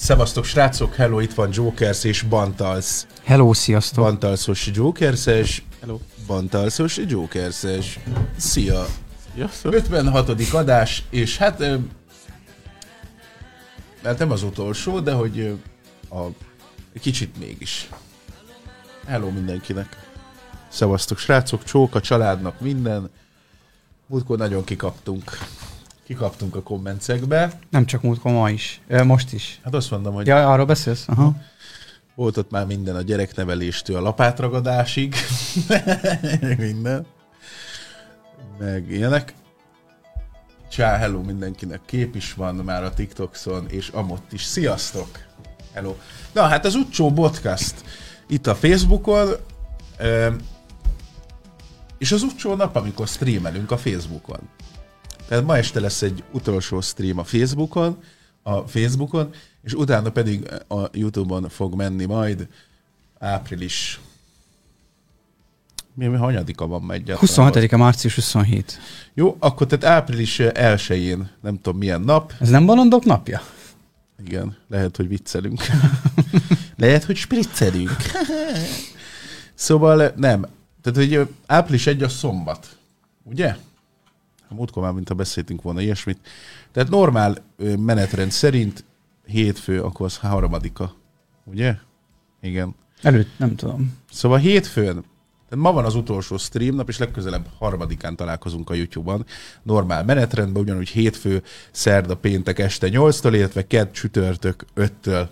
Szevasztok srácok, hello, itt van Jokers és Bantalsz. Hello, sziasztok. Bantalszos Jokerses. Hello. Bantalszos Jokerses. Szia. Sziasztok. 56. adás, és hát... Hát nem az utolsó, de hogy a, kicsit mégis. Hello mindenkinek. Szevasztok srácok, csók a családnak, minden. Múltkor nagyon kikaptunk. Kikaptunk a kommencekbe. Nem csak múltkor, ma is. Most is. Hát azt mondom, hogy Ja, arról beszélsz? Aha. Volt ott már minden a gyerekneveléstől a lapátragadásig. Minden. Meg ilyenek. Csá, hello mindenkinek. Kép is van már a TikTokon, és amott is. Sziasztok! Hello. Na, hát az Utcsó Podcast itt a Facebookon, és az Utcsó nap, amikor streamelünk a Facebookon. Tehát ma este lesz egy utolsó stream a Facebookon, a Facebookon, és utána pedig a Youtube-on fog menni majd április mi, mi hanyadika van ma egyáltalán? 27-e március 27. Jó, akkor tehát április 1-én, nem tudom milyen nap, Ez nem bolondok napja? igen, lehet, hogy viccelünk. lehet, hogy spriccelünk. szóval nem. Tehát, hogy április 1 a szombat. Ugye? A múltkor már, mintha beszéltünk volna ilyesmit. Tehát normál menetrend szerint hétfő, akkor az harmadika. Ugye? Igen. Előtt, nem tudom. Szóval hétfőn, tehát ma van az utolsó stream nap, és legközelebb harmadikán találkozunk a YouTube-on. Normál menetrendben, ugyanúgy hétfő, szerda, péntek este 8-tól, illetve kedd, csütörtök 5-től.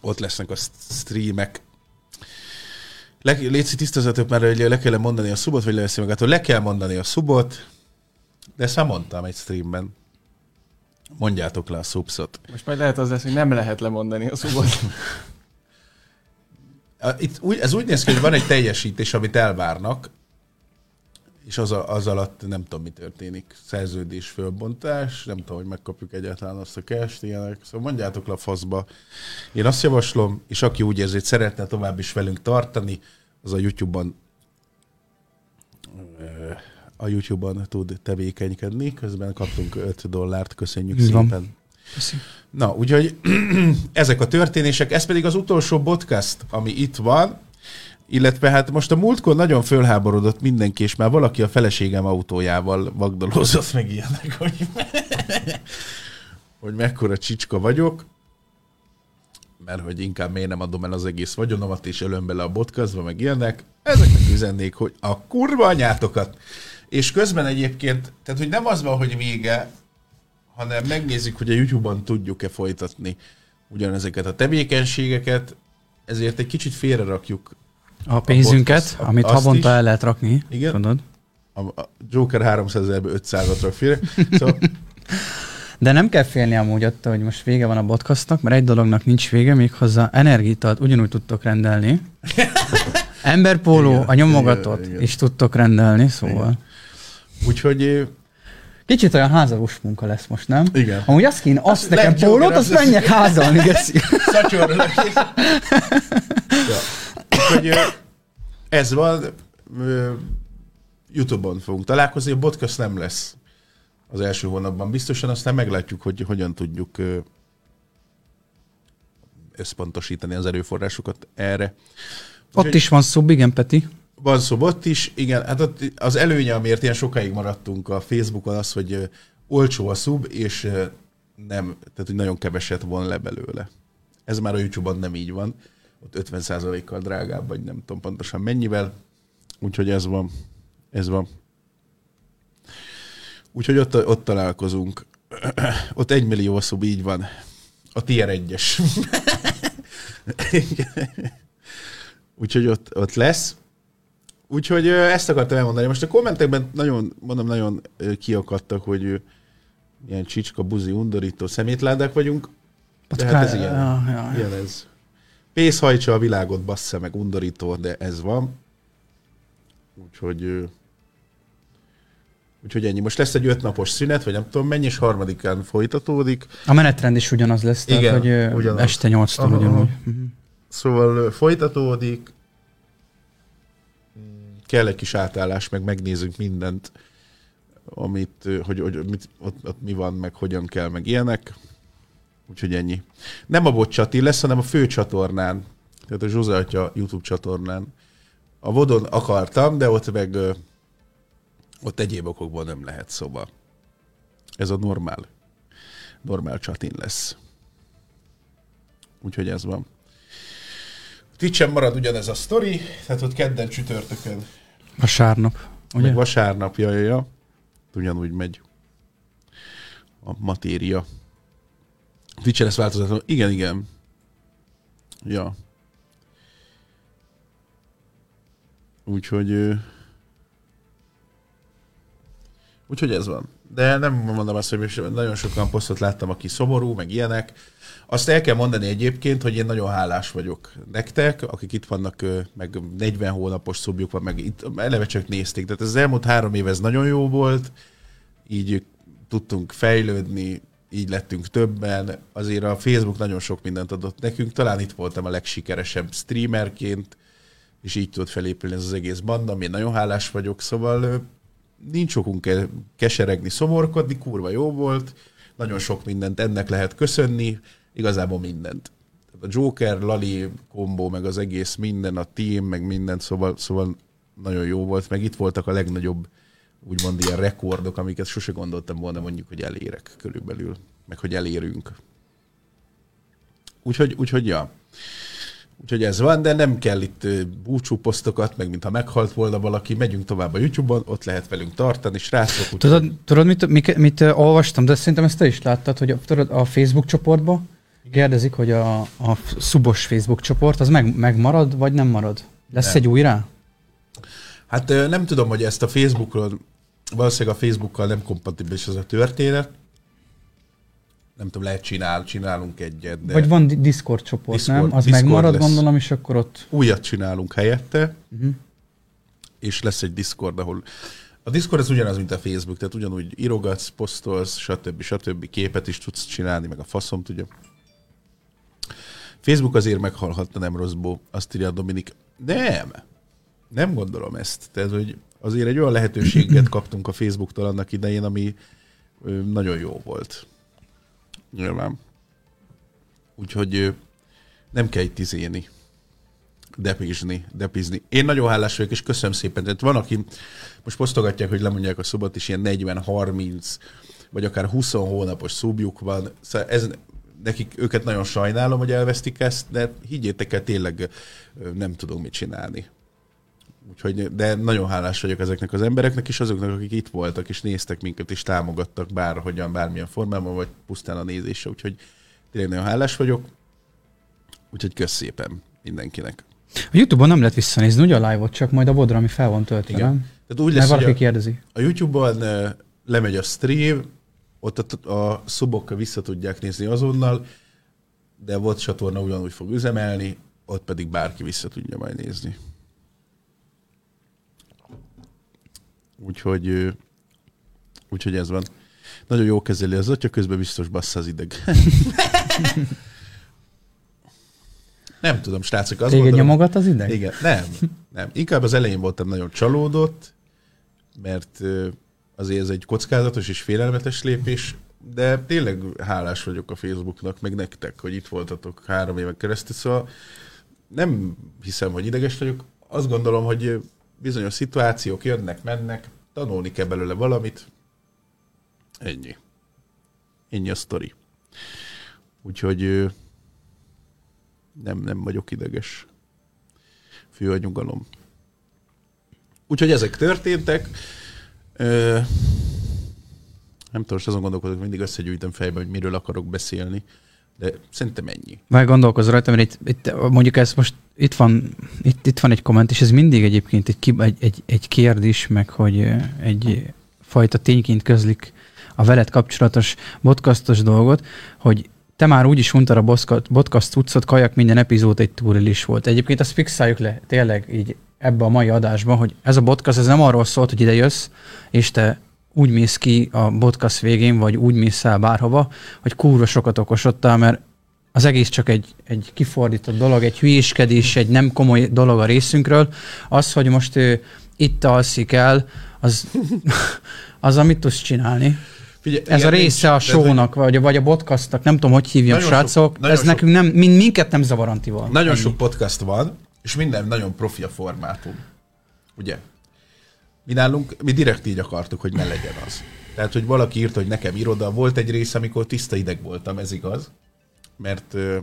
Ott lesznek a streamek. Le, Léci tisztazatok már, hogy le kell mondani a szubot, vagy leveszi magától. Le kell mondani a szubot, de ezt már mondtam egy streamben. Mondjátok le a szubszot. Most majd lehet az lesz, hogy nem lehet lemondani a szubot. Itt úgy, ez úgy néz ki, hogy van egy teljesítés, amit elvárnak, és az, a, az alatt nem tudom, mi történik. Szerződés fölbontás, nem tudom, hogy megkapjuk egyáltalán azt a cash ilyenek. Szóval mondjátok le a faszba. Én azt javaslom, és aki úgy érzi, hogy szeretne tovább is velünk tartani, az a YouTube-on ö, a YouTube-on tud tevékenykedni. Közben kaptunk 5 dollárt, köszönjük Így van. szépen. Na, úgyhogy ezek a történések, ez pedig az utolsó podcast, ami itt van, illetve hát most a múltkor nagyon fölháborodott mindenki, és már valaki a feleségem autójával vagdalózott meg ilyenek, hogy, hogy mekkora csicska vagyok, mert hogy inkább miért nem adom el az egész vagyonomat, és ölöm bele a podcastba, meg ilyenek. Ezeknek üzennék, hogy a kurva anyátokat. És közben egyébként, tehát hogy nem az van, hogy vége, hanem megnézzük, hogy a YouTube-on tudjuk-e folytatni ugyanezeket a tevékenységeket, ezért egy kicsit félrerakjuk A pénzünket, podcast, amit havonta el lehet rakni. Igen. Tudod? a, a Joker 300 ezerből 500-at rak félre. Szóval De nem kell félni amúgy attól, hogy most vége van a podcastnak, mert egy dolognak nincs vége, méghozzá energitalt ugyanúgy tudtok rendelni. Emberpóló, Igen, a nyomogatót igen, igen. is tudtok rendelni, szóval. Úgyhogy Kicsit olyan házalós munka lesz most, nem? Igen. Amúgy azt kéne, azt Hát, nekem pólót, az azt menjek lesz. házalni, geszi. szatyorra ja. Úgyhogy ez van, YouTube-on fogunk találkozni, a podcast nem lesz az első hónapban biztosan, aztán meglátjuk, hogy hogyan tudjuk összpontosítani az erőforrásokat erre. Ott is van szub, igen, Peti. Ott is, igen, hát ott az előnye, amiért ilyen sokáig maradtunk a Facebookon, az, hogy olcsó a szub, és nem, tehát hogy nagyon keveset von le belőle. Ez már a YouTube-on nem így van. Ott 50%-kal drágább, vagy nem tudom pontosan mennyivel. Úgyhogy ez van. Ez van. Úgyhogy ott, ott találkozunk. ott egy millió szub, így van. A tier 1-es. Úgyhogy ott, ott lesz. Úgyhogy ezt akartam elmondani. Most a kommentekben nagyon, mondom, nagyon kiakadtak, hogy ilyen csicska, buzi, undorító szemétládák vagyunk. De hát ez ilyen. Ja, ja, ja. Ilyen ez. Pész hajtsa a világot, bassza meg, undorító, de ez van. Úgyhogy... Úgyhogy ennyi. Most lesz egy ötnapos szünet, vagy nem tudom mennyi, és harmadikán folytatódik. A menetrend is ugyanaz lesz, tehát Igen, hogy ugyanaz. este 8-tól Aha, ugyanúgy. Mhm. Szóval folytatódik. Kell egy kis átállás, meg megnézzük mindent, amit, hogy, hogy mit, ott, ott mi van, meg hogyan kell, meg ilyenek. Úgyhogy ennyi. Nem a bocsati lesz, hanem a fő csatornán. Tehát a Zsuzsa atya YouTube csatornán. A vodon akartam, de ott meg ott egyéb okokból nem lehet, szóval. Ez a normál. Normál csatin lesz. Úgyhogy ez van. Twitch-en marad ugyanez a sztori, tehát ott kedden csütörtökön, Vasárnap. ugye? Meg vasárnap, ja, ja, ja. Ugyanúgy megy a matéria. Twitch-en lesz változatlan. Igen, igen. Ja. Úgyhogy... Úgyhogy ez van. De nem mondom azt, hogy nagyon sokan posztot láttam, aki szomorú, meg ilyenek. Azt el kell mondani egyébként, hogy én nagyon hálás vagyok nektek, akik itt vannak, meg 40 hónapos szubjuk van, meg itt eleve csak nézték. Tehát az elmúlt három év ez nagyon jó volt, így tudtunk fejlődni, így lettünk többen. Azért a Facebook nagyon sok mindent adott nekünk. Talán itt voltam a legsikeresebb streamerként, és így tudott felépülni ez az egész banda, ami nagyon hálás vagyok, szóval nincs okunk ke- keseregni, szomorkodni, kurva jó volt, nagyon sok mindent ennek lehet köszönni, igazából mindent. Tehát a Joker, Lali kombó, meg az egész minden, a team, meg mindent, szóval, szóval nagyon jó volt, meg itt voltak a legnagyobb úgymond ilyen rekordok, amiket sose gondoltam volna mondjuk, hogy elérek körülbelül, meg hogy elérünk. Úgyhogy, úgyhogy ja. Úgyhogy ez van, de nem kell itt búcsú posztokat, meg mintha meghalt volna valaki, megyünk tovább a YouTube-on, ott lehet velünk tartani, srácok. úgyhogy- Tudod, tudod mit, mit, mit ö, olvastam, de szerintem ezt te is láttad, hogy a, tudod, a Facebook csoportba kérdezik, hogy a, a szubos Facebook csoport, az meg, megmarad, vagy nem marad? Lesz Nem. egy új rá? Hát nem tudom, hogy ezt a Facebookról, valószínűleg a Facebookkal nem kompatibilis ez a történet. Nem tudom, lehet csinál, csinálunk egyet, de. Vagy van di- Discord csoport, Discord- nem? Az Discord megmarad, lesz. gondolom, és akkor ott... újat csinálunk helyette, Uh-huh. és lesz egy Discord, ahol a Discord az ugyanaz, mint a Facebook, tehát ugyanúgy írogatsz, posztolsz, stb. stb. képet is tudsz csinálni, meg a faszom tudja. Facebook azért meghalhatta, nem rosszból, azt írja Dominik. Nem, nem gondolom ezt. Tehát, hogy azért egy olyan lehetőséget kaptunk a Facebooktól annak idején, ami nagyon jó volt. Nyilván. Úgyhogy nem kell itt izélni depizni, depizni. Én nagyon hálás vagyok, és köszönöm szépen. Tehát van, aki most posztogatják, hogy lemondják a szobot, és ilyen 40-30, vagy akár 20 hónapos szubjuk van. Szóval ez, nekik, őket nagyon sajnálom, hogy elvesztik ezt, de higgyétek el, tényleg nem tudom mit csinálni. Úgyhogy, de nagyon hálás vagyok ezeknek az embereknek, és azoknak, akik itt voltak, és néztek minket, és támogattak bárhogyan, bármilyen formában, vagy pusztán a nézésre. Úgyhogy tényleg nagyon hálás vagyok. Úgyhogy kösz szépen mindenkinek. A Youtube-on nem lehet visszanézni, ugye a live-ot, csak majd a vodra, ami fel van töltve, Igen. nem? Tehát úgy Mert lesz, valaki a, kérdezi. a YouTube-on lemegy a stream, ott a, a szubok vissza tudják nézni azonnal, de VOD csatorna ugyanúgy fog üzemelni, ott pedig bárki vissza tudja majd nézni. Úgyhogy, úgyhogy ez van. Nagyon jó kezeli az atya, közben biztos bassza az ideg. Nem tudom, srácok, azt Téged nyomogat az ideg? igen, nem, nem. Inkább az elején voltam nagyon csalódott, mert azért ez egy kockázatos és félelmetes lépés, de tényleg hálás vagyok a Facebooknak, meg nektek, hogy itt voltatok három éven keresztül, szóval nem hiszem, hogy ideges vagyok. Azt gondolom, hogy bizonyos szituációk jönnek, mennek, tanulni kell belőle valamit. Ennyi. Ennyi a sztori. Úgyhogy nem, nem vagyok ideges fő a nyugalom. Úgyhogy ezek történtek. Ö, nem tudom, most azon gondolkodok, mindig összegyűjtöm fejbe, hogy miről akarok beszélni, de szerintem ennyi. Vagy gondolkozz rajta, mert itt, itt, mondjuk ez most itt van, itt, itt van egy komment, és ez mindig egyébként egy, egy, egy, egy kérdés, meg hogy egy fajta tényként közlik a veled kapcsolatos podcastos dolgot, hogy te már úgy is mondtad a podcast cuccot, kajak minden epizód egy túrilis volt. Egyébként azt fixáljuk le tényleg így ebbe a mai adásba, hogy ez a podcast ez nem arról szólt, hogy ide jössz, és te úgy mész ki a podcast végén, vagy úgy mész el bárhova, hogy kurva sokat okosodtál, mert az egész csak egy, egy kifordított dolog, egy hülyéskedés, egy nem komoly dolog a részünkről. Az, hogy most ő itt alszik el, az, az amit tudsz csinálni. Figyelj, Ez a része a nincs, egy- shownak, vagy, vagy a podcastnak, nem tudom, hogy hívjam, sok- srácok. nagyon ez sok- nekünk nem, mind, minket nem zavar Antival. Nagyon Ennyi. sok podcast van, és minden nagyon profi a formátum. Ugye? Mi nálunk, mi direkt így akartuk, hogy ne legyen az. Tehát, hogy valaki írta, hogy nekem iroda. Volt egy rész, amikor tiszta ideg voltam, ez igaz. Mert ö,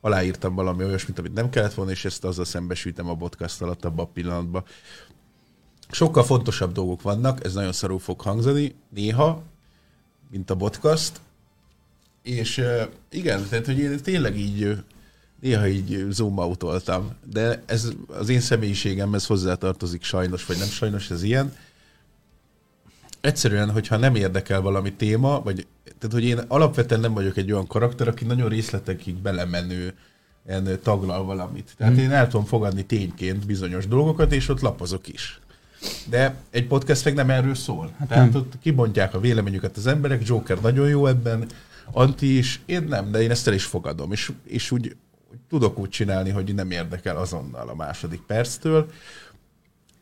aláírtam valami olyasmit, amit nem kellett volna, és ezt azzal szembesültem a podcast alatt abban a pillanatban. Sokkal fontosabb dolgok vannak, ez nagyon szarul fog hangzani, néha, mint a podcast. És ö, igen, tehát, hogy én tényleg így néha így zoom outoltam, de ez az én személyiségemhez hozzátartozik sajnos, vagy nem sajnos, ez ilyen. Egyszerűen, hogyha nem érdekel valami téma, vagy tehát, hogy én alapvetően nem vagyok egy olyan karakter, aki nagyon részletekig belemenő taglal valamit. Tehát én el tudom fogadni tényként bizonyos dolgokat, és ott lapozok is. De egy podcast meg nem erről szól. Hát Tehát nem. ott kibontják a véleményüket az emberek, Joker nagyon jó ebben, Anti is, én nem, de én ezt el is fogadom. És, és úgy tudok úgy csinálni, hogy nem érdekel azonnal a második perctől.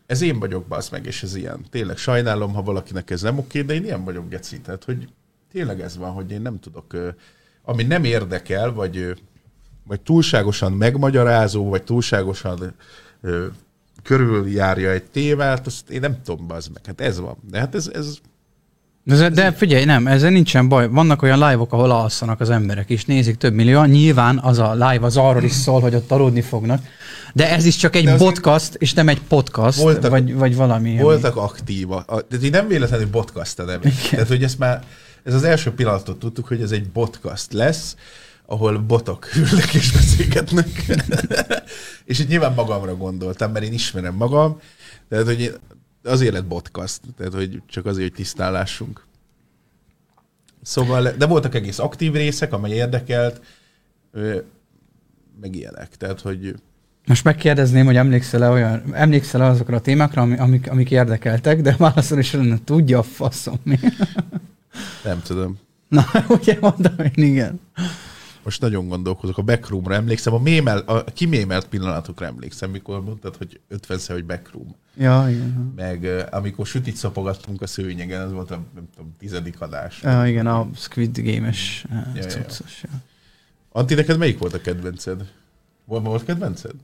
Ez én vagyok, bazd meg, és ez ilyen. Tényleg sajnálom, ha valakinek ez nem oké, de én ilyen vagyok, Geci. Tehát, hogy tényleg ez van, hogy én nem tudok, ami nem érdekel, vagy, vagy túlságosan megmagyarázó, vagy túlságosan körüljárja egy témát, azt én nem tudom, bazd meg. Hát ez van. De hát ez, ez De, de figyelj, nem, ezzel nincsen baj. Vannak olyan live-ok, ahol alszanak az emberek, és nézik több millióan. Nyilván az a live az arról is szól, hogy ott aludni fognak. De ez is csak egy podcast, és nem egy podcast, Voltak- vagy, vagy valami. ami- voltak aktíva. A- Tehát így nem véletlenül podcast nem. Tehát, hogy ezt már, ez az első pillanatot tudtuk, hogy ez egy podcast lesz, ahol botok ülnek és beszélgetnek. és itt nyilván magamra gondoltam, mert én ismerem magam, tehát, hogy én, azért lett podcast, tehát, hogy csak azért, hogy tisztállásunk. Szóval, de voltak egész aktív részek, amely érdekelt, meg ilyenek. Tehát, hogy Most megkérdezném, hogy emlékszel-e olyan, emlékszel-e azokra a témákra, ami- amik, amik érdekeltek, de válaszol is lenne, tudja a faszom mi. nem tudom. Na, ugye mondom én, igen. Most nagyon gondolkozok. A backroomra emlékszem, a, mémel, a kimémelt pillanatokra emlékszem, mikor mondtad, hogy 50 hogy backroom. Ja, igen. Meg amikor sütit szapogattunk a szőnyegen, ez volt a nem tudom, tizedik adás. Ja, igen, a Squid Game-es Ja, ja, ja. cuccos. Ja. Anti, neked melyik volt a kedvenced? Volt, volt kedvenced?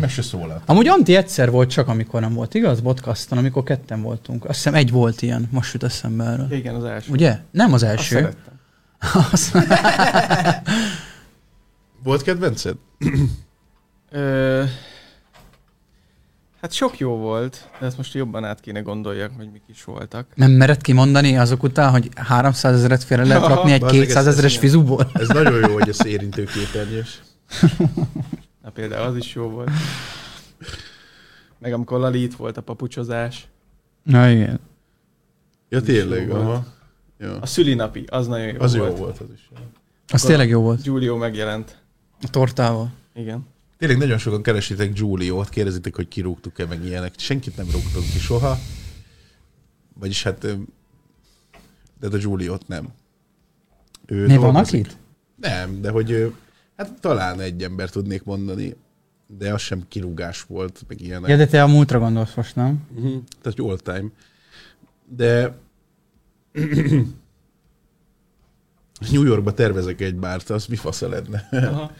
Meg se szólalt. Amúgy Anti egyszer volt csak, amikor nem volt, igaz? Podcaston, amikor ketten voltunk. Azt hiszem egy volt ilyen, most jut eszembe erről. Igen, az első. Ugye? Nem az Azt első. szerettem. Volt kedvenced? Ö, hát sok jó volt, de ezt most jobban át kéne gondoljak, hogy mik is voltak. nem mered kimondani azok után, hogy 300 ezeret félre lehet rakni egy Bazd meg, 200 ezt- ezeres fizúból? Ez nagyon jó, hogy ez érintő képernyős. Na például az is jó volt. Meg amikor Lali itt volt a papucsozás. Na igen. Ja, tényleg, jó volt. Ja. A szülinapi, az nagyon jó Az volt. jó volt, az is. jó. Az tényleg jó volt. Giulio megjelent. A tortával. Igen. Tényleg nagyon sokan keresitek Giuliót, kérdezitek, hogy kirúgtuk-e meg ilyenek. Senkit nem rúgtunk ki soha. Vagyis hát, de a Giuliót nem. Ő Mi van akit? Nem, de hogy hát talán egy ember tudnék mondani, de az sem kirúgás volt, meg ilyenek. Ja, de te a múltra gondolsz most, nem? Uh-huh. Tehát all time. De New Yorkba tervezek egy bárt, az mi fasza lenne? Aha.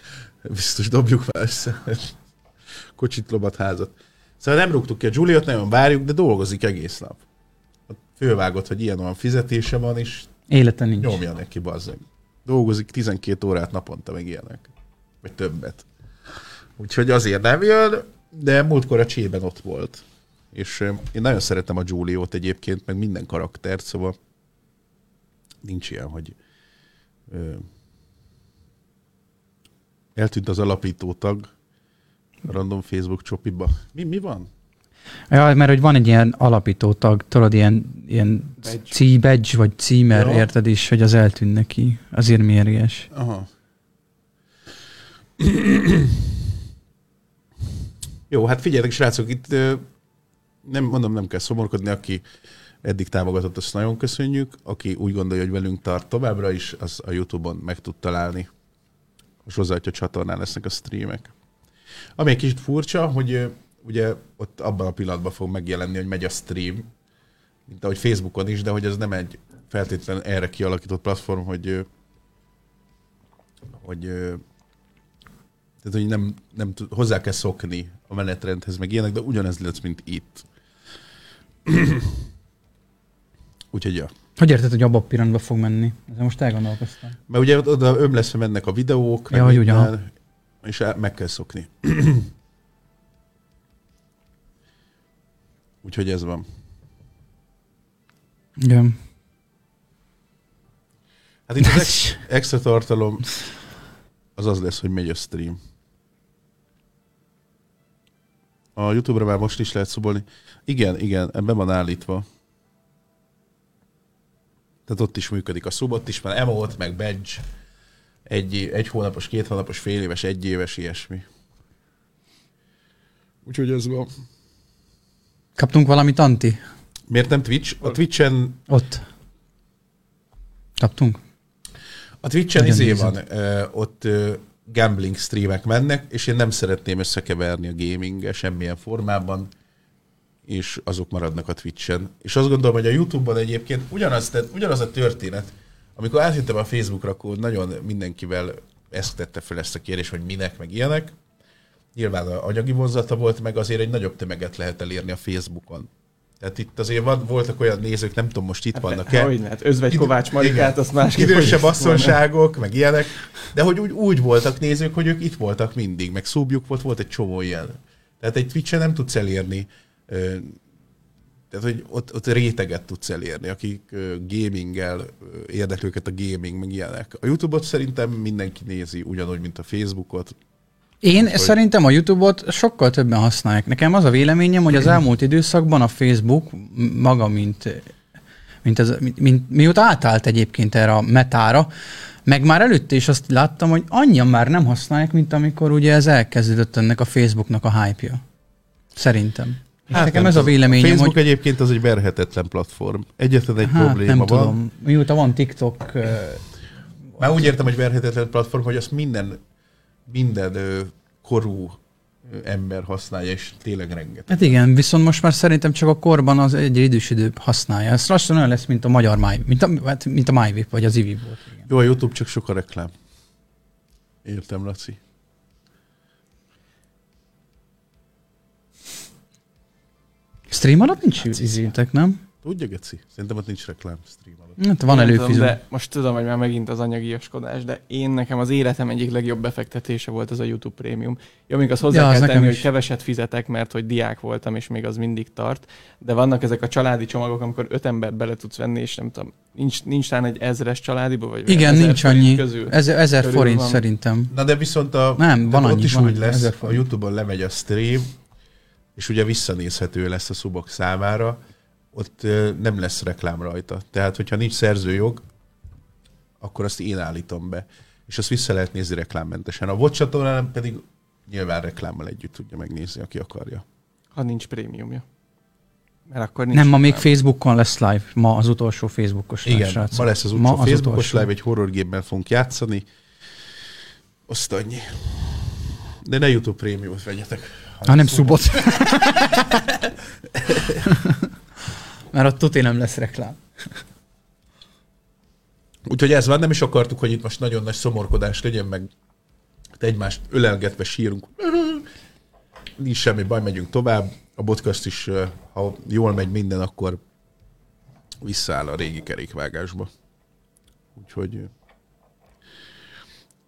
Biztos dobjuk már össze. Kocsit, lobat, házat. Szóval nem rúgtuk ki a Juliot, nagyon várjuk, de dolgozik egész nap. Ott Fölvágott, hogy ilyen olyan fizetése van, és Élete nincs. nyomja neki, bazzeg. Dolgozik 12 órát naponta, meg ilyenek. Vagy többet. Úgyhogy azért nem jön, de múltkor a csében ott volt. És én nagyon szeretem a Giuliót egyébként, meg minden karaktert, szóval nincs ilyen, hogy ö, eltűnt az alapító tag a random Facebook csopiba. Mi, mi van? Ja, mert hogy van egy ilyen alapító tag, tudod, ilyen, ilyen Badge. vagy címer, Ja. érted is, hogy az eltűnt neki. Azért mérges. Aha. Jó, hát figyeljetek, srácok, itt nem mondom, nem kell szomorkodni, aki eddig támogatott, azt nagyon köszönjük. Aki úgy gondolja, hogy velünk tart továbbra is, az a Youtube-on meg tud találni. A Zsozatya csatornán lesznek a streamek. Ami egy kicsit furcsa, hogy ugye ott abban a pillanatban fog megjelenni, hogy megy a stream, mint ahogy Facebookon is, de hogy ez nem egy feltétlenül erre kialakított platform, hogy hogy tehát, hogy nem, nem tud, hozzá kell szokni a menetrendhez, meg ilyenek, de ugyanez lesz, mint itt. Úgyhogy ja. Hogy érted, hogy abba a pillanatban fog menni? Ezzel most elgondolkoztam. Mert ugye oda ömleszve mennek a videók, meg Ja, hogy minden, ugyan. és el- meg kell szokni. Úgyhogy ez van. Igen. Hát itt az ex- extra tartalom az az lesz, hogy megy a stream. A Youtube-ra már most is lehet szubolni. Igen, igen, ebben van állítva. Tehát ott is működik a szub, ott is van emote, meg badge. Egy, egy hónapos, két hónapos, fél éves, egy éves, ilyesmi. Úgyhogy ez van. Kaptunk valamit, Anti? Miért nem Twitch? A Twitchen Ott. Kaptunk? A Twitch-en Hogyan izé nézed? van, ö, ott ö, gambling streamek mennek, és én nem szeretném összekeverni a gaming semmilyen formában, és azok maradnak a Twitch-en. És azt gondolom, hogy a YouTube-on egyébként ugyanaz, tehát ugyanaz a történet, amikor átjöttem a Facebookra, akkor nagyon mindenkivel ezt tette fel ezt a kérdést, hogy minek, meg ilyenek. Nyilván a anyagi vonzata volt, meg azért egy nagyobb tömeget lehet elérni a Facebookon. Tehát itt azért van, voltak olyan nézők, nem tudom, most itt vannak-e. Hogy lehet, özvegy Idő- Kovács Marikát, azt másképp Idősebb asszonságok, meg ilyenek, de hogy úgy, úgy voltak nézők, hogy ők itt voltak mindig, meg szubjuk volt, volt egy csomó ilyen. Tehát egy twitch nem tudsz elérni, tehát hogy ott, ott réteget tudsz elérni, akik gaminggel érdekli őket a gaming, meg ilyenek. A Youtube-ot szerintem mindenki nézi ugyanúgy, mint a Facebookot. Én Hogy- szerintem a YouTube-ot sokkal többen használják. Nekem az a véleményem, hogy az elmúlt időszakban a Facebook maga, mint, mint, ez, mint, mint mióta átállt egyébként erre a metára, meg már előtte is azt láttam, hogy annyian már nem használják, mint amikor ugye ez elkezdődött ennek a Facebooknak a hype-ja. Szerintem. Hát nekem ez a véleményem, Facebook hogy egyébként az egy verhetetlen platform. Egyetlen egy hát, probléma nem van. tudom, mióta van TikTok, ö, Már úgy értem, hogy verhetetlen platform, hogy azt minden, minden ö, korú ember használja, és tényleg rengeteg. Hát igen, viszont most már szerintem csak a korban az egyre idősödőbb használja. Ez lassan olyan lesz, mint a magyar My, mint a, hát, mint a MyVip, vagy az Ivi volt. Igen. Jó, a YouTube csak sok a reklám. Értem, Laci. Stream alatt nincs izétek, nem? Tudja, Geci? Szerintem ott nincs reklám stream alatt. Hát van előfizető. de most tudom, hogy már megint az anyagiaskodás, de én nekem az életem egyik legjobb befektetése volt az a YouTube Premium. Jó, még az hozzá Ja, az kell tenni, hogy keveset fizetek, mert hogy diák voltam, és még az mindig tart. De vannak ezek a családi csomagok, amikor öt embert bele tudsz venni, és nem tudom, nincs, nincs talán egy ezres családiba, vagy Igen, ezer nincs annyi. Közül. Ezer, ezer forint van. szerintem. Na de viszont a, Nem, van de ott annyi, is van úgy annyi, lesz, a. YouTube-on lemegy a stream, és ugye visszanézhető lesz a szubok számára, ott nem lesz reklám rajta. Tehát, hogyha nincs szerzőjog, akkor azt én állítom be. És azt vissza lehet nézni reklámmentesen. A VOD csatornán pedig nyilván reklámmal együtt tudja megnézni, aki akarja. Ha nincs prémiumja. Mert akkor nincs Nem, ma még. Facebookon lesz live. Ma az utolsó Facebookos live, Igen, srácok. ma lesz az Ma utolsó az Facebookos utolsó. live, egy horror game fogunk játszani. Azt annyi. De ne YouTube prémiumot vegyetek. Ha nem szubot. Mert ott tuti nem lesz reklám. Úgyhogy ez van, nem is akartuk, hogy itt most nagyon nagy szomorkodás legyen, meg egymást ölelgetve sírunk. Nincs semmi baj, megyünk tovább. A podcast is, ha jól megy minden, akkor visszaáll a régi kerékvágásba. Úgyhogy,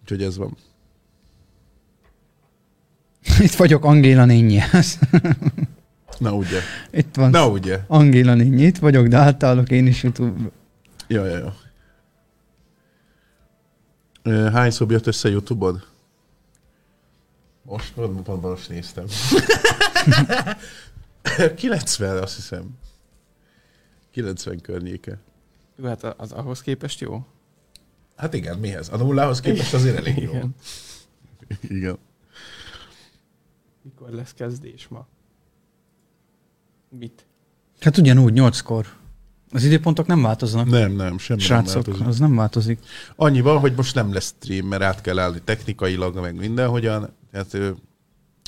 úgyhogy ez van. Itt vagyok Angéla Nényihez. Na ugye, Itt van na ugye. Angéla Nényi. Itt vagyok, de átállok én is YouTube. Ja, ja, ja. Hányszor jött össze Youtube-on? Most, pont, pont most néztem. 90, azt hiszem. 90 környéke. Jó, hát az ahhoz képest jó. Hát igen, mihez? A nullához képest azért elég jó. Igen. Igen. Mikor lesz kezdés ma? Mit? Hát ugyanúgy, nyolckor. Az időpontok nem változnak. Nem, nem, semmi nem Srácok, változik. az nem változik. Annyi van, hogy most nem lesz stream, mert át kell állni technikailag, meg mindenhogyan. Tehát ő,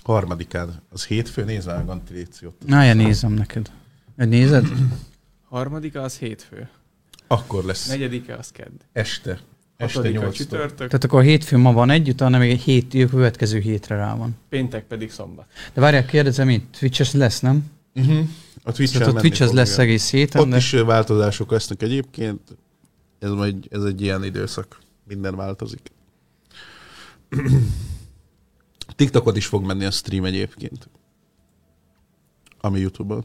harmadikán, az hétfő, nézd már a Gantiléciót. Nája, nézem neked. Nézed? Harmadika az hétfő. Akkor lesz Negyedike az kedd. este. Este Hatodika 8 csütörtök, Tehát akkor a hétfő ma van együtt, hanem még egy hét, a következő hétre rá van. péntek pedig szombat. De várják, kérdezem, itt Twitch-es lesz, nem? Uh-huh. A Twitch-en Tehát a Twitch az lesz igen. egész héten, Ott de... is változások lesznek egyébként. Ez, majd, ez egy ilyen időszak. Minden változik. TikTokot is fog menni a stream egyébként. Ami Youtube-on.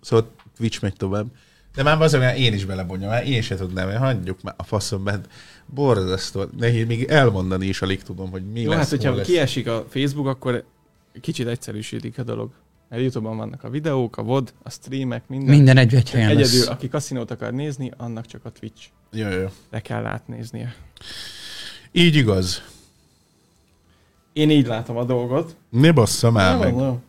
Szóval Twitch megy tovább. De már az, én is belebonja, már én se tudnám, mert hagyjuk már a faszom bent. Borzasztó. Nehéz még elmondani is alig tudom, hogy mi Jó, lesz, hát hogyha lesz. kiesik a Facebook, akkor kicsit egyszerűsítik a dolog. Mert Youtube-on vannak a videók, a VOD, a streamek, minden. Minden egy, egy helyen Egyedül, lesz. aki kaszinót akar nézni, annak csak a Twitch. Jó, jó. Le kell átnéznie. Így igaz. Én így látom a dolgot. Ne bassza már meg. Mondom.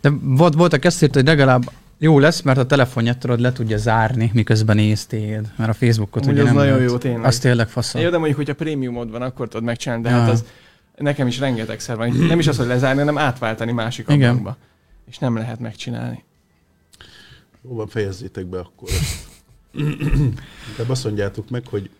De volt, voltak ezt írt, hogy legalább jó lesz, mert a telefonját tudod le tudja zárni, miközben néz téged. Mert a Facebookot Amúgy ugye az nem nagyon lehet. jó, tényleg. Az tényleg faszom. Jó, de mondjuk, hogyha prémiumod van, akkor tudod megcsinálni, de Ja. hát az nekem is rengetegszer van. Nem is az, hogy lezárni, hanem átváltani másik ablakba. És nem lehet megcsinálni. Jó van, fejezzétek be akkor. De azt mondjátok meg, hogy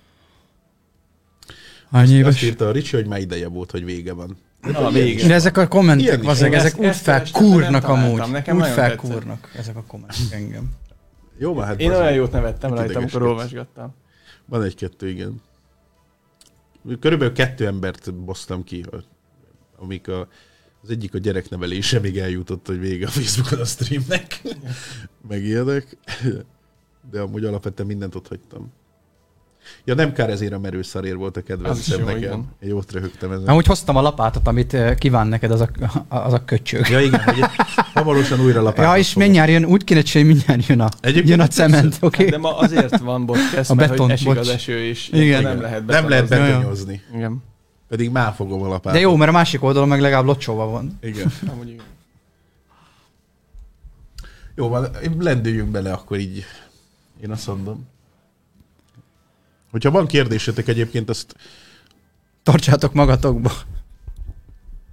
Hány azt éves? írta a Ricsi, hogy már ideje volt, hogy vége van. Na, vége. De ezek a kommentek, van. ezek Ezt- úgy felkúrnak amúgy. Nekem úgy felkúrnak ezek a kommentek engem. Jó, már hát Én olyan jót nevettem rajta, amikor olvasgattam. Van egy-kettő, igen. Körülbelül kettő embert bosztam ki, amik a, az egyik a gyereknevelése még eljutott, hogy vége a Facebookon a streamnek, meg ilyenek. De amúgy alapvetően mindent ott hagytam. Ja, nem kár ezért a merőszarér volt a is kedvencem jó, nekem. igen. Jót röhögtem ezen. Amúgy hoztam a lapátot, amit eh, kíván neked az a, az a köcsög. Ja igen, hogy hamarosan újra lapátot Ja, és fogok. mindjárt jön, úgy kéne csinálni, mindjárt jön a, Egyébként jön a cement, oké? De ma azért van A mert beton, hogy esik bocs. az eső, és Igen. Igen. nem lehet Nem lehet betonyozni. Igen. Pedig már fogom a lapátot. De jó, mert a másik oldalon meg legalább locsóva van. Igen. Amúgy igen. Jó, van, lendüljünk bele akkor így. Én azt mondom. Hogyha van kérdésetek egyébként, azt Tartsátok magatokba.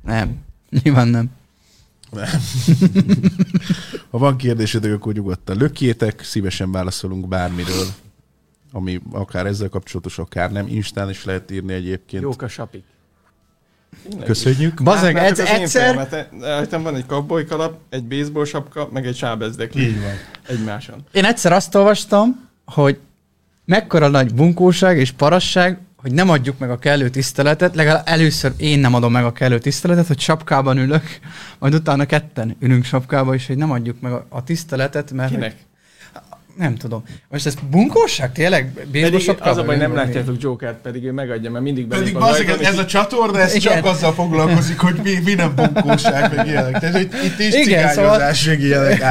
Nem. Nyilván nem. ha van kérdésetek, akkor nyugodtan lökjétek, szívesen válaszolunk bármiről, ami akár ezzel kapcsolatos, akár nem. Instán is lehet írni egyébként. Jók a sapik. Tényleg. Köszönjük. Bazeg, Látnátok ez egyszer... fejemet? Rajtam van egy cowboy kalap, egy baseball sapka, meg egy sábezdekli Így van. egymáson. Én egyszer azt olvastam, hogy mekkora nagy bunkóság és parasság, hogy nem adjuk meg a kellő tiszteletet, legalább először én nem adom meg a kellő tiszteletet, hogy sapkában ülök, majd utána ketten ülünk sapkába, és hogy nem adjuk meg a, a tiszteletet, mert hogy, Kinek? nem tudom. Most ez bunkóság tényleg? Pedig sapkában az a baj, nem látjátok Jokert, pedig ő megadja, mert mindig belép Pedig a bazzeg, rajton, ez és a csatorna, ez Igen. csak azzal foglalkozik, hogy mi, mi nem bunkóság, meg ilyenek. Tehát itt, itt is Igen, cigányozás, meg ilyenek.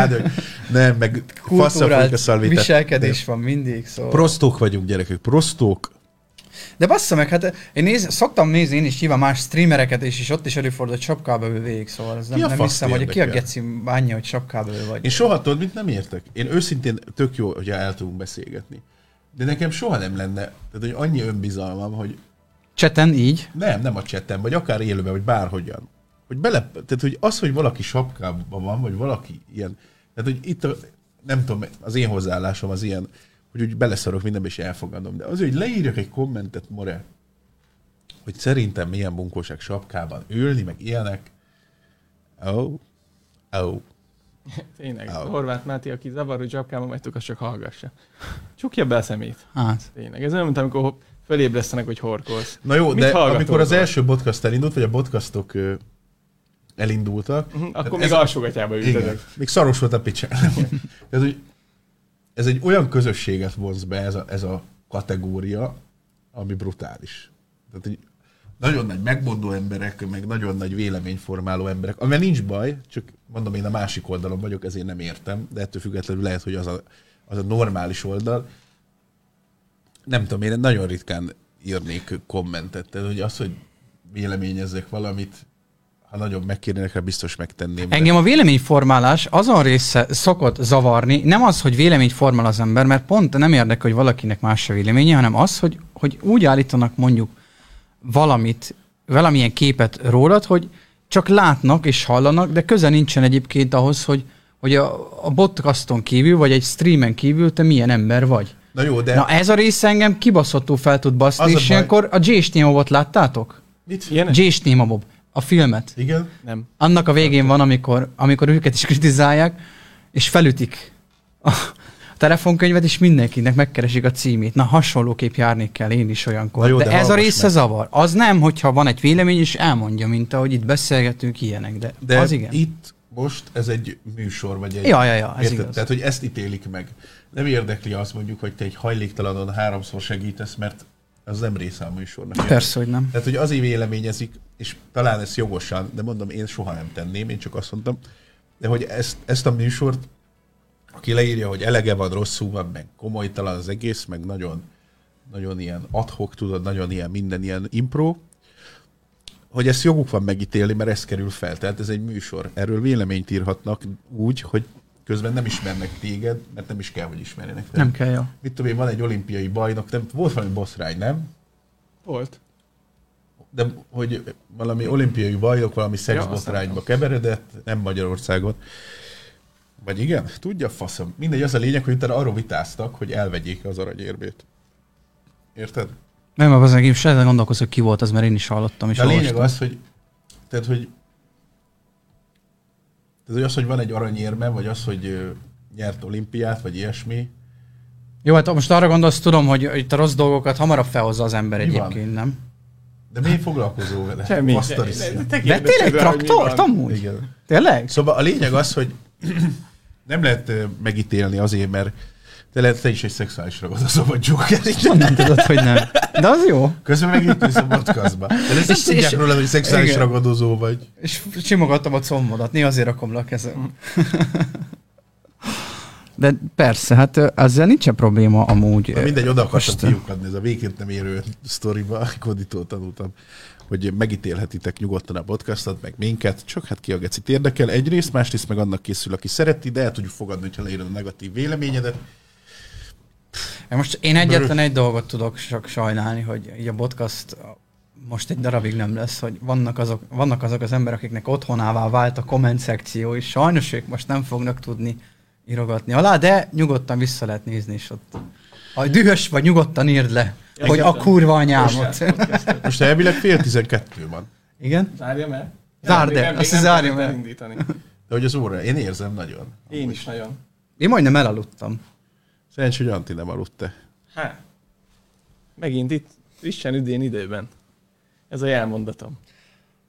Nem, meg faszra fogjuk a kultúrált szalvitát. viselkedés van mindig, szóval. Prostók vagyunk, gyerekek, prostók. De bassza meg, hát én néz, szoktam nézni én is nyilván más streamereket, és, és ott is előfordul, hogy sapkába ül végig, szóval ez nem, nem hiszem, hogy ki a geci bánja, hogy sapkába vagy. Én soha tudod, mit nem értek. Én őszintén tök jó, hogyha el tudunk beszélgetni. De nekem soha nem lenne, tehát hogy annyi önbizalmam, hogy Cseten így. nem, nem a chatten, vagy akár élőben, vagy bárhogyan. Hogy bele, tehát hogy az, hogy valaki sapkában van, vagy valaki ilyen, tehát hogy itt a, nem tudom, az én hozzáállásom az ilyen, hogy úgy beleszarok mindenbe és elfogadom. De az, hogy leírjak egy kommentet, more, hogy szerintem milyen bunkóság sapkában ülni, meg ilyenek. Oh, oh. Tényleg, Au. Horváth Máté, aki zavar, hogy zsapkában vagytok, az csak hallgassa. Csukja be a szemét. Hát. Tényleg. Ez olyan, mint amikor fölébresztenek, hogy horkolsz. Na jó, Mit de amikor az első podcast elindult, vagy a podcastok elindultak, Uh-huh. Akkor még alsógatyába ültetek. még szaros volt a picsán. ez, hogy ez egy olyan közösséget vonz be ez a, ez a kategória, ami brutális. Tehát, hogy nagyon nagy megmondó emberek, meg nagyon nagy véleményformáló emberek, amivel nincs baj, csak mondom, én a másik oldalon vagyok, ezért nem értem, de ettől függetlenül lehet, hogy az a, az a normális oldal. Nem tudom, én nagyon ritkán írnék kommentet, tehát hogy az, hogy véleményezzek valamit, ha nagyon megkérnének rá, biztos megtenném. de- Engem a véleményformálás azon része szokott zavarni, nem az, hogy véleményt formál az ember, mert pont nem érdekel, hogy valakinek más a véleménye, hanem az, hogy, hogy úgy állítanak mondjuk valamit, valamilyen képet rólad, hogy csak látnak és hallanak, de köze nincsen egyébként ahhoz, hogy, hogy a, a podcaston kívül, vagy egy streamen kívül te milyen ember vagy. Na jó, de... Na ez a rész engem kibaszottul fel tud baszni, Az a és baj- ilyenkor a J.S. Némabot láttátok? Mit? J.S. Némabob, a filmet. Igen? Nem. Annak a végén van, amikor, amikor őket is kritizálják, és felütik a telefonkönyvet, és mindenkinek megkeresik a címét. Na, hasonlóképp járni kell én is olyankor. Na jó, de, de ez a része meg. zavar. Az nem, hogyha van egy vélemény, és elmondja, mint ahogy itt beszélgetünk ilyenek, de, De az igen. itt most ez egy műsor, vagy egy... Ja, ja, ja, ez Érted? igaz. Tehát, hogy ezt ítélik meg. Nem érdekli azt mondjuk, hogy te egy hajléktalanon háromszor segítesz, mert az nem része a műsornak. Persze, hogy nem. Tehát, hogy azért véleményezik, és talán ez jogosan, de mondom, én soha nem tenném, én csak azt mondtam, de hogy ezt, ezt a műsort, aki leírja, hogy elege van, rosszul van, meg komolytalan az egész, meg nagyon, nagyon ilyen adhok, tudod, nagyon ilyen minden ilyen impro, hogy ezt joguk van megítélni, mert ez kerül fel. Tehát ez egy műsor. Erről véleményt írhatnak úgy, hogy közben nem ismernek téged, mert nem is kell, hogy ismerjenek. Tehát, Nem kell, jó. Mit tudom én, van egy olimpiai bajnok, nem, volt valami boszrány, nem? Volt. de hogy valami olimpiai bajnok valami Ja, szexbotrányba nem keveredett, nem Magyarországon. Vagy igen? Tudja, faszom. Mindegy, az a lényeg, hogy utána arról vitáztak, hogy elvegyék az aranyérmét. Érted? Nem, az én se ezen gondolkozok, ki volt az, mert én is hallottam és De a lényeg olvastam. az, hogy tehát, hogy tehát, hogy az, hogy van egy aranyérme, vagy az, hogy nyert olimpiát, vagy ilyesmi, Jó, hát most arra gondolsz, tudom, hogy itt a rossz dolgokat hamarabb felhozza az ember Mi van? egyébként, nem? de miért foglalkozol vele? Semmi. Vettél egy traktort van. amúgy? Igen. Tényleg? Szóval a lényeg az, hogy nem lehet megítélni azért, mert te lehet te is egy szexuális vagy Joker. Nem tudod, hogy nem. De az jó. Közben megítélsz a podcastba. De ezt És- tudják róla, hogy szexuális igen. ragadozó vagy. És simogattam a commodat, néha azért rakom le a kezem. De persze, hát ezzel nincsen probléma amúgy. Na mindegy, oda akartam Most, kiukadni, ez a végét nem érő sztoriba, Koditól tanultam, hogy megítélhetitek nyugodtan a podcastot, meg minket, csak hát ki a gecit érdekel egyrészt, másrészt meg annak készül, aki szereti, de el tudjuk fogadni, hogyha leírod a negatív véleményedet. Most én egyetlen egy dolgot tudok csak sajnálni, hogy így a podcast most egy darabig nem lesz, hogy vannak azok, vannak azok az emberek, akiknek otthonává vált a komment szekció, és sajnos ők most nem fognak tudni írogatni alá, de nyugodtan vissza lehet nézni, és ott ha dühös vagy, nyugodtan írd le, Ja, hogy a kurva anyámot. Most elvileg fél tizenkettő van. Igen? Zárjam el? Zárd el, azt zárjam el. De hogy az óra, én érzem nagyon. Én is nagyon. Én majdnem elaludtam. Szerencsé, hogy Anti nem aludt te. Hát. Megint itt Isten üdén időben. Ez a jelmondatom.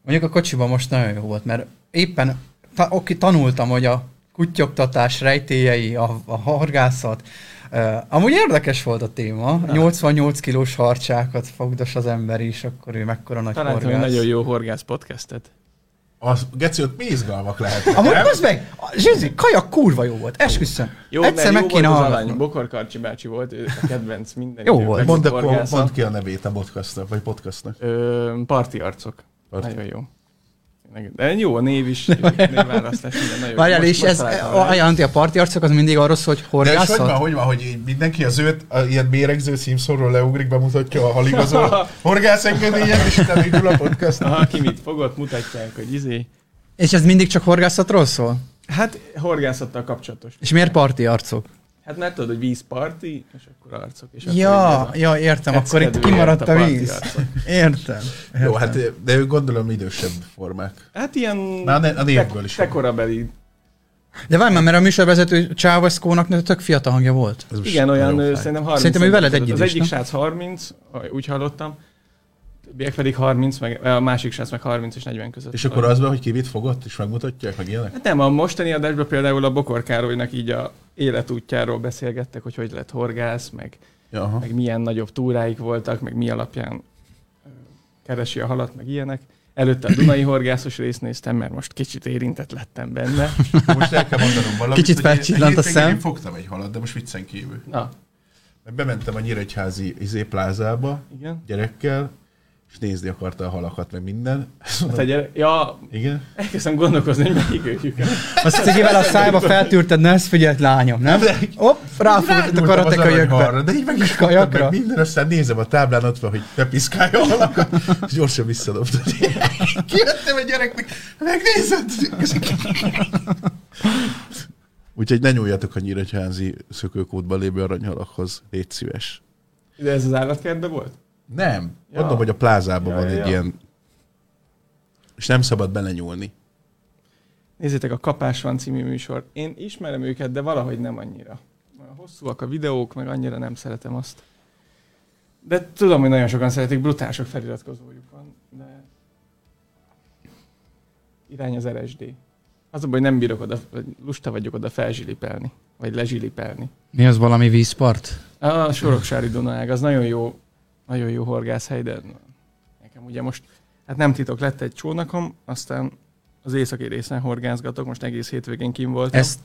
Mondjuk a kocsiban most nagyon jó volt, mert éppen ta, oké, tanultam, hogy a kutyogtatás rejtélyei, a, a horgászat, Uh, amúgy érdekes volt a téma. 88 kilós harcsákat fogdos az ember is, akkor ő mekkora nagy Találtam egy horgász. nagyon jó horgász podcastet. Az, Geci, ott mi izgalmak lehetnek, Amúgy az meg, Zsizi, kaja kurva jó volt, esküszöm. Jó, Egyszer meg mert jó kéne hallgatnom. alany. Bokor Karcsi bácsi volt, ő a kedvenc minden Jó volt. Mondd, mondd ki a nevét a podcastnak, vagy podcastnak. Ö, parti arcok. Parti. Nagyon jó. De jó a név is, névválasztás, minden nagyon. Várjál, és most ez, találtam a, parti arcok az mindig arról szól, hogy De és hogy van, horgászat? hogy van, hogy mindenki az őt, a, ilyen méregző Simpsonról leugrik, bemutatja a haligazol horgász engedélyet, és utána indul a podcast. Aha, ki mit fogott, mutatják, hogy izé. És ez mindig csak horgászatról szól? Hát horgászattal kapcsolatos. És miért parti arcok? Hát mert tudod, hogy vízparti, és akkor arcok. És akkor Ja, ja, értem, a akkor itt kimaradt a parti víz. arcok. Értem. Jó, értem. hát de ők gondolom idősebb formák. Hát ilyen... Már a névből is. Te korabeli. De várj már, mert a műsorvezető Csáveszkónak tök fiatal hangja volt. Ez Igen, olyan szerintem 30. Szerintem ő veled egy Az egyik srác 30, úgy hallottam. Többiek pedig 30, meg a másik srác meg 30 és 40 között. És akkor az van, hogy ki mit fogott, és megmutatják, meg ilyenek? Hát nem, a mostani adásban például a Bokor Károlynak így a életútjáról beszélgettek, hogy hogy lett horgász, meg, aha. meg milyen nagyobb túráik voltak, meg mi alapján keresi a halat, meg ilyenek. Előtte a Dunai horgászos részt néztem, mert most kicsit érintett lettem benne. Most el kell mondanom valamit. Kicsit felcsillant a szem. Én fogtam egy halat, de most viccen kívül. Na, Mert bementem a Nyíregyházi izé plázába igen. gyerekkel, és nézni akarta a halakat, meg minden. Hát egy. Ja, igen. elkezdtem gondolkozni, hogy melyik őkük. Azt cigivel a szájba feltűrted, ne ezt figyelt lányom, nem? Hopp, ráfogott a Rágyújtam karate az kölyökbe. aranyhalra, De így meg is Kajakra? Meg minden, aztán nézem a táblán ott van, hogy ne piszkálja a halakat, és gyorsan visszadobtad. Kijöttem egy gyereknek, megnézed? Úgyhogy ne nyúljatok a nyíregyházi szökőkútban lévő aranyhalakhoz. Légy szíves. De ez az állatkertben volt? Nem. Ja. Mondom, hogy a plázában Ja, van ja, egy ja. ilyen... És nem szabad belenyúlni. Nézzétek, a Kapás van című műsor. Én ismerem őket, de valahogy nem annyira. Olyan Hosszúak a videók, meg annyira nem szeretem azt. De tudom, hogy nagyon sokan szeretik, brutál sok feliratkozójuk van, de irány az RSD. Az a baj, hogy nem bírok oda, vagy lusta vagyok oda felzsilipelni, vagy lezsilipelni. Mi az valami vízpart? A Soroksári Dunaág, az nagyon jó, nagyon jó horgászhely, de nekem ugye most, hát nem titok, lett egy csónakom, aztán az északi részen horgászgatok, most egész hétvégén kim voltam. Ezt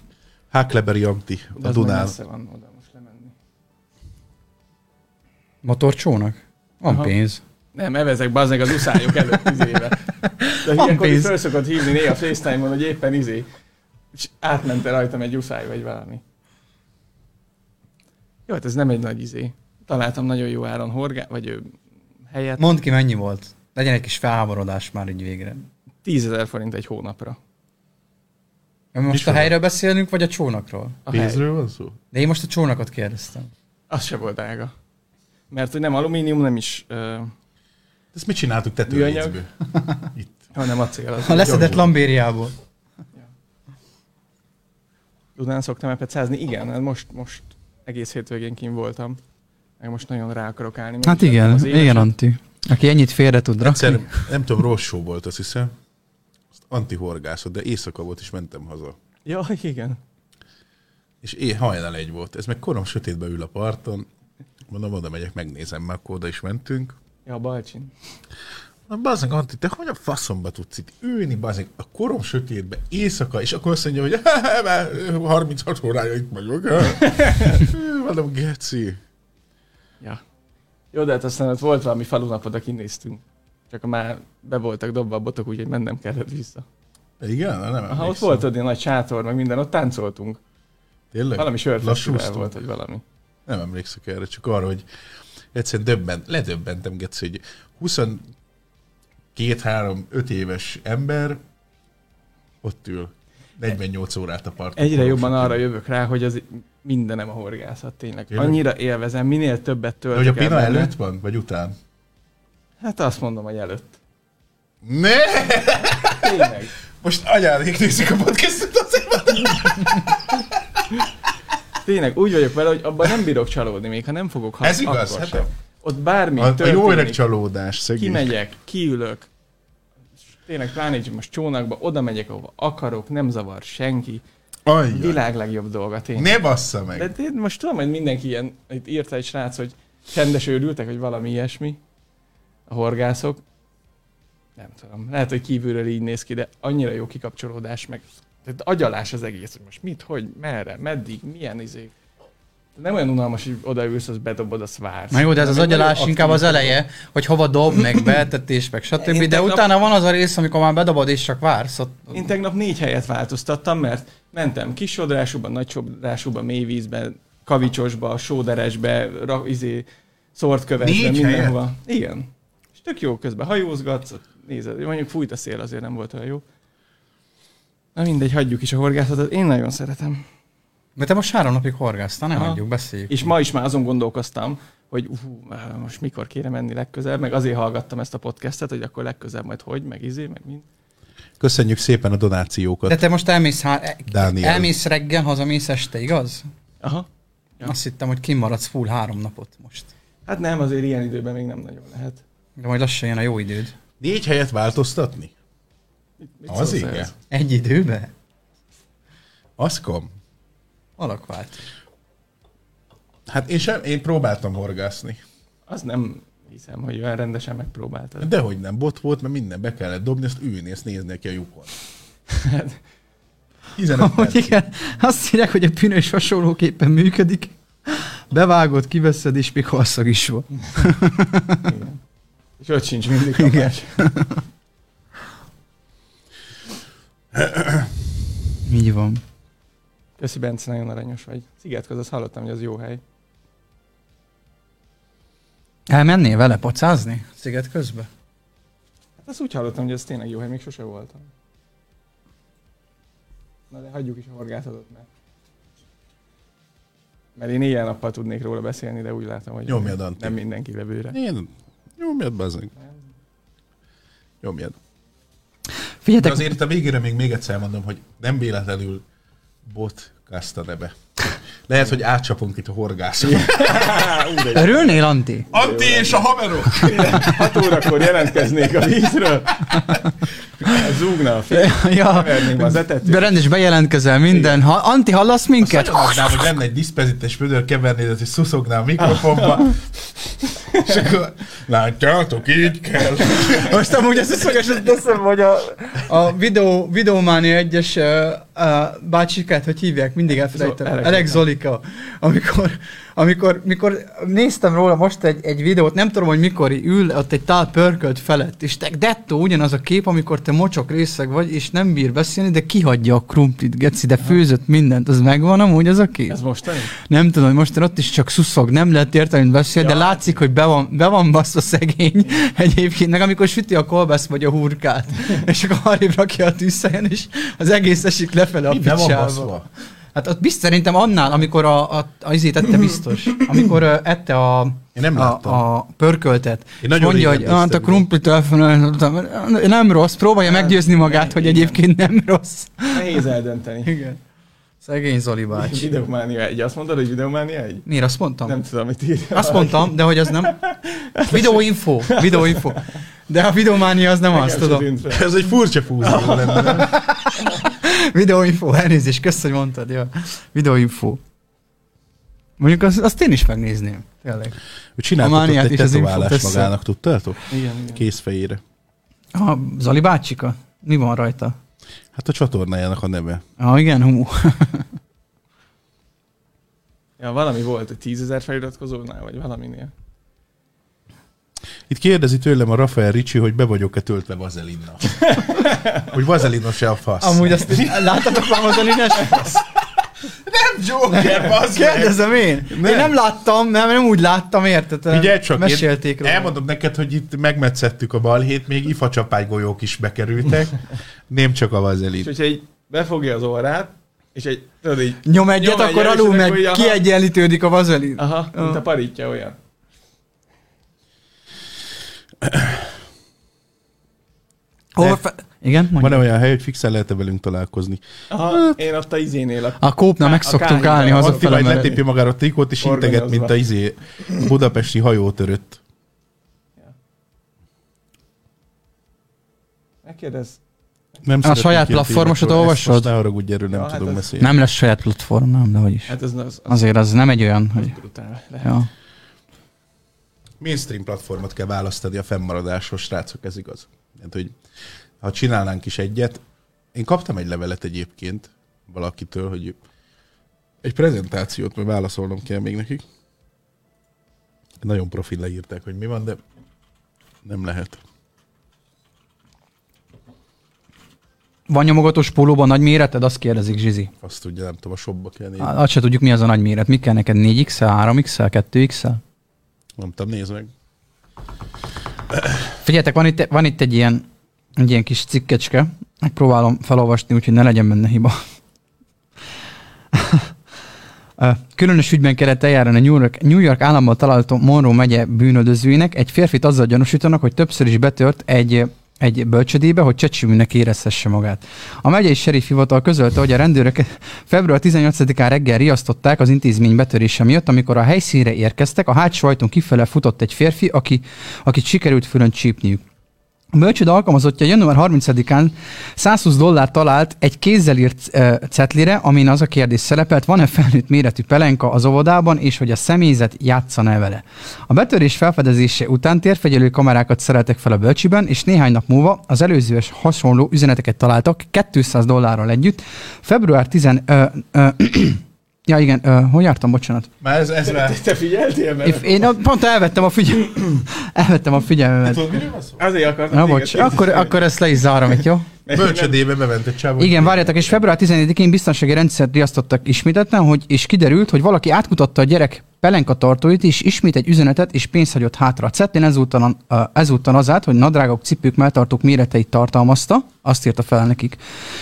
Hákleberi Anti, de a Dunán. van oda most lemenni. motorcsónak? Van Aha. pénz. Nem, evezek bazdmeg az uszályok előtt tíz éve. De Van ilyenkor pénz. föl szokott hívni néha FaceTime-on, hogy éppen izé, és átmente rajtam egy uszály vagy valami. Jó, hát ez nem egy nagy izé. Találtam nagyon jó áron horgá, vagy ö, helyet. Mondd ki, mennyi volt. Legyen egy kis felháborodás már így végre. 10 ezer forint egy hónapra. Most a Micsoda? helyről beszélünk, vagy a csónakról? A. Pénzről van szó? De én most a csónakot kérdeztem. Az se volt drága. Mert hogy nem alumínium, nem is, uh, Ezt mit csináltuk tetőlécből? Itt. hanem acél. Az. A leszedett lambériából. Tudnán szoktam epecázni? Igen, hát most, most egész hétvégén kim voltam. Meg most nagyon rá akarok állni. Hát igen, az igen, Anti. Aki ennyit félre tud rakni. Egyszer, nem tudom, rossz show volt, azt hiszem. Azt antihorgászat, de éjszaka volt, és mentem haza. Ja, igen. És én hajnal egy volt. Ez meg korom sötétben ül a parton. Mondom, oda megyek, megnézem, mert akkor oda is mentünk. Ja, Balcsin. Na, bazdmeg, Antti, te hogy a faszomba tudsz itt ülni, bazdmeg, a korom sötétbe, éjszaka, és akkor azt mondja, hogy már 36 órája itt vagyok. Mondom, geci. Ja. Jó, de hát aztán ott volt valami falunapod, akin néztünk. Csak már be voltak dobva a botok, úgyhogy mennem kellett vissza. Igen? Nem Aha, ott emlékszem. volt ott ilyen nagy sátor, meg minden, ott táncoltunk. Tényleg? Valami sörfesztivál volt, vagy valami. Nem emlékszek erre, csak arra, hogy egyszerűen döbben, ledöbbentem, Geci, hogy 22-3-5 éves ember ott ül. 48 órát a parton. Egyre jobban arra jövök rá, hogy az mindenem a horgászat, tényleg. Tényleg? Annyira élvezem, minél többet Hogy a töltök el Pina benne. előtt van, vagy után? Hát azt mondom, hogy előtt. Ne! Tényleg. Most anyádék nézik a podcastot azért. Tényleg úgy vagyok vele, hogy abban nem bírok csalódni, még ha nem fogok ha Ez igaz, hát sem. Ott bármi a, a történik, jó öreg csalódás, szegény. kimegyek, kiülök, tényleg pláne így most csónakba, oda megyek, ahova akarok, nem zavar senki. Ajjaj. Világ legjobb dolga, tényleg. Ne bassza meg. De, de most tudom, hogy mindenki ilyen, itt írta egy srác, hogy csendes őrültek, vagy valami ilyesmi, a horgászok. Nem tudom, lehet, hogy kívülről így néz ki, de annyira jó kikapcsolódás, meg tehát agyalás az egész, hogy most mit, hogy, merre, meddig, milyen izék. Nem olyan unalmas, hogy odaülsz, az bedobod, azt vársz. Na jó, de ez az egy agyalás inkább az eleje, hogy hova dob, meg betetés, meg stb. Én De tegnap- utána van az a rész, amikor már bedobod és csak vársz. Ott... Én tegnap négy helyet változtattam, mert mentem kis sodrásúban, nagy mély vízben, kavicsosba, sóderesbe, ra, izé, szort kövesbe, Négy mindenhova. Igen. És tök jó közben hajózgatsz, nézed, mondjuk fújt a szél, azért nem volt olyan jó. Na mindegy, hagyjuk is a horgászatot, én nagyon szeretem. Mert te most három napig horgásztál, nem adjuk, beszéljük. És ma is már azon gondolkoztam, hogy uh, most mikor kéne menni legközelebb, meg azért hallgattam ezt a podcastet, hogy akkor legközelebb majd hogy, meg izé, meg mind. Köszönjük szépen a donációkat. De te most elmész, há... Dániel. elmész reggel, hazamész este, igaz? Aha. Ja. Azt hittem, hogy kimaradsz full három napot most. Hát nem, azért ilyen időben még nem nagyon lehet. De majd lassan jön a jó időd. Négy helyet változtatni? Mit, mit Az igen. Egy időbe? Aszkom. Alakvált. Hát én, sem, én próbáltam horgászni. Az nem hiszem, hogy olyan rendesen megpróbáltad. Dehogy nem, bot volt, mert minden be kellett dobni, azt ülni, ezt nézni neki a lyukon. Hát, 15 Hogy percig. igen, azt írják, hogy a pina is hasonlóképpen működik. Bevágod, kiveszed, és még halszag is van. igen. És ott sincs mindig kapás. Így van. Köszi, Bence, nagyon aranyos vagy. Szigetköz, azt hallottam, hogy az jó hely. Elmennél vele pocázni? Sziget közben? Hát azt úgy hallottam, hogy ez tényleg jó hely, még sose voltam. Na de hagyjuk is a horgászatot, mert... Mert én éjjel-nappal tudnék róla beszélni, de úgy látom, hogy Nyomjad, Antti. nem mindenki vevőre. Én... Nyomjad, bazdmeg. Nyomjad. De Figyeljetek, azért a végére még még egyszer mondom, hogy nem véletlenül bot a neve. Lehet, hogy átcsapunk itt a horgászon. örülnél, Anti? Antti és a haverok! 6 órakor jelentkeznék a vízről. Zúgna a fél. ja, az etetőt. de rendes bejelentkezel minden. Ha, Anti, hallasz minket? Adnám, hogy lenne egy diszpezites vödör, kevernéd, és szuszogná a mikrofonba. és akkor, látjátok, így kell. Most amúgy ezt szokás, hogy teszem, hogy a, a videó, videómánia egyes uh, uh, bácsikát, hogy hívják, mindig elfelejtem. Zo- Elek Elek Zolika. Amikor, amikor, mikor néztem róla most egy, egy videót, nem tudom, hogy mikor ül ott egy tál pörkölt felett, és te dettó ugyanaz a kép, amikor te mocsok részeg vagy, és nem bír beszélni, de kihagyja a krumplit, geci, de főzött mindent, az megvan amúgy az a kép? Ez mostani? Nem tudom, hogy most ott is csak szuszog, nem lehet értelmét beszélni, Ja. de látszik, hogy be van, be van baszva szegény egyébként, meg amikor süti a kolbász vagy a hurkát, és akkor arrébb rakja a tűzhelyen, és az egész esik lefele a Mi picsába. Hát ott biztos szerintem annál, amikor a, a, a izét ette biztos, amikor ö, ette a, Én nem a, láttam. a pörköltet. Én És nagyon mondja, hogy hát a krumplit elfelejtettem. nem rossz, próbálja meggyőzni magát, hogy igen. egyébként nem rossz. Nehéz eldönteni. Igen. Szegény Zoli bácsi. Videománia egy. Azt mondod, hogy videománia egy? Miért azt mondtam? Nem tudom, mit írja. Azt mondtam, de hogy az nem. Videóinfo, videóinfo. De a videománia az nem Nekem azt, tudom. Ez egy furcsa fúzió lenne. nem? Videóinfo, elnézést, kösz, hogy mondtad, ja. Videóinfo. Mondjuk azt, azt én is megnézném, tényleg. Ő csináltatott egy is az info tetoválást magának, tudtátok? Igen, igen. Kézfejére. A Zali bácsika? Mi van rajta? Hát a csatornájának a neve. Ah, igen, humú. Ja, valami volt, egy tízezer feliratkozónál, vagy valaminél. Itt kérdezi tőlem a Rafael Ricci, hogy be vagyok-e töltve vazelinnal. hogy vazelina se a fasz. Amúgy azt láttatok már az elines? nem Joker, bazd meg! Kérdezem én. Nem. Én nem láttam, nem, nem úgy láttam, érted? Figyelj csak, Mesélték én róla. elmondom neked, hogy itt megmetszettük a balhét, még ifacsapály golyók is bekerültek, nem csak a És vazelin. hogyha így befogja az orrát, és egy, tudod így, Nyom egyet, Nyom akkor egyet, és alul akkor meg aha. kiegyenlítődik a vazelin. aha, mint a parítja olyan. Hol fe... Igen, mondja. Van-e olyan hely, hogy fixen lehet-e velünk találkozni? Aha, én ott a izénél a... A kópnál meg szoktunk állni Attila hazafele, egy mert... letépje magára a trikót, és integet, mint a izé budapesti hajótörött. Megkérdez. Nem A saját platformosat olvasod? Ezt ne haragudj, erről nem Ja, hát tudunk ez- beszélni. Nem lesz saját platform, nem, de hogy is. Hát az, az, az, Azért az nem egy olyan, hogy... brutál. Lehet. Ja. Mainstream platformot kell választani a fennmaradáshoz, srácok, ez igaz. Hát, hogy ha csinálnánk is egyet, én kaptam egy levelet egyébként valakitől, hogy egy prezentációt, mert válaszolnom kell még nekik. Nagyon profil leírták, hogy mi van, de nem lehet. Van nyomogatós pólóban nagy méreted? Azt kérdezik Zsizi. Azt tudja, nem tudom, a shopba kell nézni. Azt se tudjuk, mi az a nagy méret. Mi kell neked? 4XL, 3XL, 2XL? Nem tudom, nézd meg. Figyeljetek, van itt, van itt egy ilyen, egy ilyen kis cikkecske. Megpróbálom felolvasni, úgyhogy ne legyen benne hiba. Különös ügyben kellett eljárni a New York, New York államban található Monroe megye bűnöldözőinek. Egy férfit azzal gyanúsítanak, hogy többször is betört egy egy bölcsödébe, hogy csecsiműnek érezhesse magát. A megyei sheriff hivatal közölte, hogy a rendőrök február 18-án reggel riasztották az intézmény betörése miatt, amikor a helyszínre érkeztek, a hátsó ajtón kifele futott egy férfi, aki, akit sikerült fölön csípniük. A bölcsőd alkalmazottja január 30-án 120 dollár talált egy kézzel írt uh, cetlire, amin az a kérdés szerepelt, van-e felnőtt méretű pelenka az óvodában, és hogy a személyzet játszana vele. A betörés felfedezése után térfegyelő kamerákat szereltek fel a bölcsiben, és néhány nap múlva az előzőes hasonló üzeneteket találtak 200 dollárral együtt. Február 10, ö, ö, Ja igen, uh, hol jártam, bocsánat. Már ez, ez már... Te figyeltél Én, én a- pont elvettem a figyelmet. elvettem a figyelmemet. Tudod, miről? Azért akartam Na bocs, akkor, akkor ezt le is zárom itt, jó? Bölcsödébe bement egy csávó. Igen, várjátok, és február 14-én biztonsági rendszert riasztottak ismételten, hogy, és kiderült, hogy valaki átkutatta a gyerek pelenka tartóit, és ismét egy üzenetet és pénzt hagyott hátra. A Cetlén ezúttal, ezúttal az állt, hogy nadrágok, cipők, melltartók méreteit tartalmazta, azt írta fel nekik.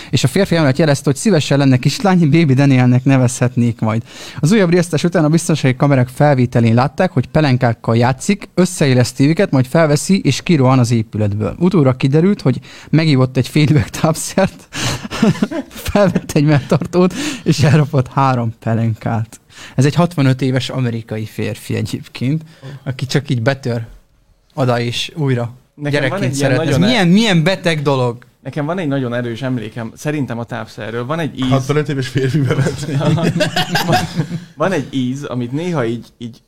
És a férfi emellett jelezte, hogy szívesen lenne kislány, Baby Danielnek nevezhetnék majd. Az újabb riasztás után a biztonsági kamerák felvételén látták, hogy pelenkákkal játszik, összeéleszti őket, majd felveszi és kirohan az épületből. Utóra kiderült, hogy megívott egy félüveg tápszert, felvett egy melltartót, és elrapott három pelenkát. Ez egy 65 éves amerikai férfi egyébként, aki csak így betör oda és újra. Nekem van Gyerekként egy ilyen szeretne. Ez nagyon, milyen, milyen beteg dolog. nekem van egy nagyon erős emlékem, szerintem a tápszerről. Van egy íz, 65 éves férfi bement. van, van egy íz, amit néha így, így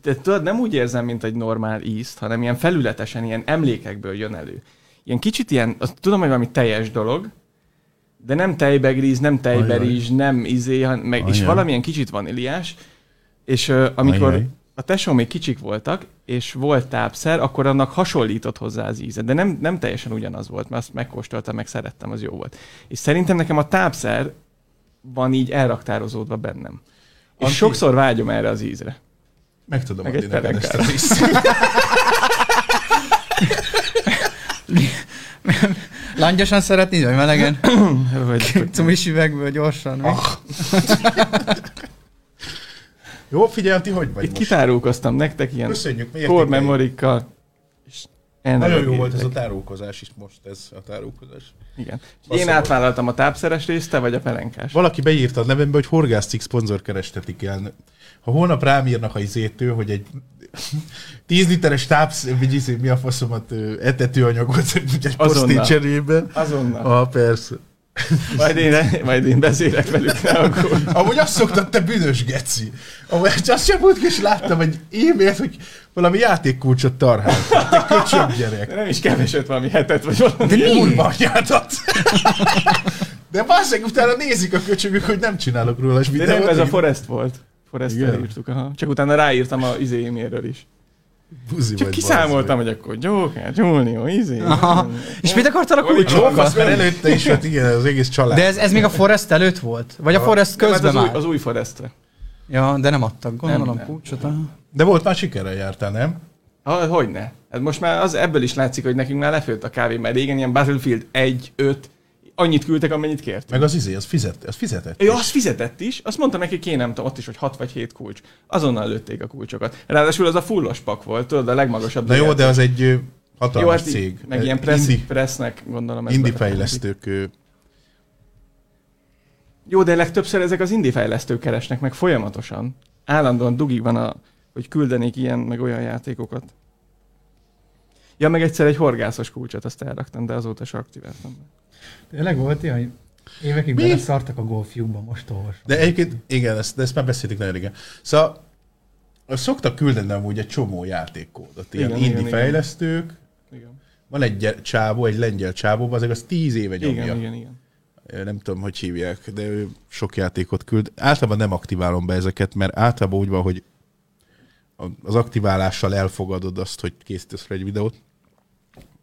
te tudod, nem úgy érzem, mint egy normál ízt, hanem ilyen felületesen, ilyen emlékekből jön elő. Ilyen kicsit ilyen, azt tudom, hogy valami teljes dolog, de nem tejbegríz, nem tejberizs, nem izé, meg, és Ajaj. valamilyen kicsit vaníliás, és uh, amikor Ajaj. a tesó még kicsik voltak, és volt tápszer, akkor annak hasonlított hozzá az íze, de nem, nem teljesen ugyanaz volt, mert azt megkóstoltam, meg szerettem, az jó volt. És szerintem nekem a tápszer van így elraktározódva bennem. És Anti- sokszor vágyom erre az ízre. Meg tudom Meg adni neked ezt a. Langyosan szeretnéd, vagy melegen? Cumis üvegből gyorsan. mi? Jó, figyelj, ti hogy vagy itt most? kitárulkoztam nektek ilyen Köszönjük, core memorikkal. És Nagyon jó volt ez a tárulkozás is most, ez a tárulkozás. Igen. Bassza Én átvállaltam a tápszeres részt, te vagy a pelenkás. Valaki beírta a nevembe, hogy horgászcikk szponzor kerestetik el. Ha holnap rám írnak a izétől, hogy egy 10 literes tápsz, vagy mi a faszomat, etetőanyagot egy Azonnal. posztét cserébe. Azonnal. Ah, persze. Majd én, majd én beszélek velük, ne aggódj. Amúgy azt szoktad, te büdös geci. Amúgy azt sem múlt, és láttam egy e-mailt, hogy valami játékkulcsot tarhált. Te köcsög gyerek. De nem is keveset, valami hetet, vagy valami. De kurva anyádat! De basszeg, utána nézik a köcsögök, hogy nem csinálok róla és De nem, ez a Forest volt. Forest írtuk, aha. Csak utána ráírtam a izé e-mailről is. Buzi Csak vagy, kiszámoltam, hogy akkor Joker, Junior, izé. Aha. És mit akartál a fasz, mert előtte is volt, igen, az egész család. De ez, ez még a Forest előtt volt? Vagy a. Forest Nem, hát közben az, új, már? az új Forestre. Ja, de nem adtak, gondolom Nem, nem. kulcsot. De volt már sikerrel jártál, nem? Hogyne. Hát most már az, ebből is látszik, hogy nekünk már lefőtt a kávé, mert régen ilyen Battlefield 1, 5, annyit küldtek, amennyit kért. Meg az izé, az, fizet, az fizetett. Ő azt fizetett is, azt mondta neki, kéne, nem tudom, ott is, hogy 6 vagy 7 kulcs. Azonnal lőtték a kulcsokat. Ráadásul az a fullos pak volt, tudod, a legmagasabb. Na jó, de az egy ö, jó, hatalmas hát cég. Meg ilyen press, Indi, pressnek gondolom. indi fejlesztők. ö, Jó, de legtöbbször ezek az indie fejlesztők keresnek meg folyamatosan. Állandóan dugig van, a, hogy küldenék ilyen, meg olyan játékokat. Ja, meg egyszer egy horgászos kulcsot, azt elraktam, de azóta se aktiváltam. Tényleg volt ilyen, hogy évekig Mi? beleszartak a golfjukba, most olvasom. De egyébként, igen, ezt, de ezt már beszéltük nagyon régen. Szóval szoktak küldeni amúgy egy csomó játékkódot. Ilyen Igen, indi igen, fejlesztők. Igen, Van egy gy- csávó, egy lengyel csávó, az az tíz éve nyomja. igen, igen. igen. nem tudom, hogy hívják, de ő sok játékot küld. Általában nem aktiválom be ezeket, mert általában úgy van, hogy az aktiválással elfogadod azt, hogy készítesz fel egy videót.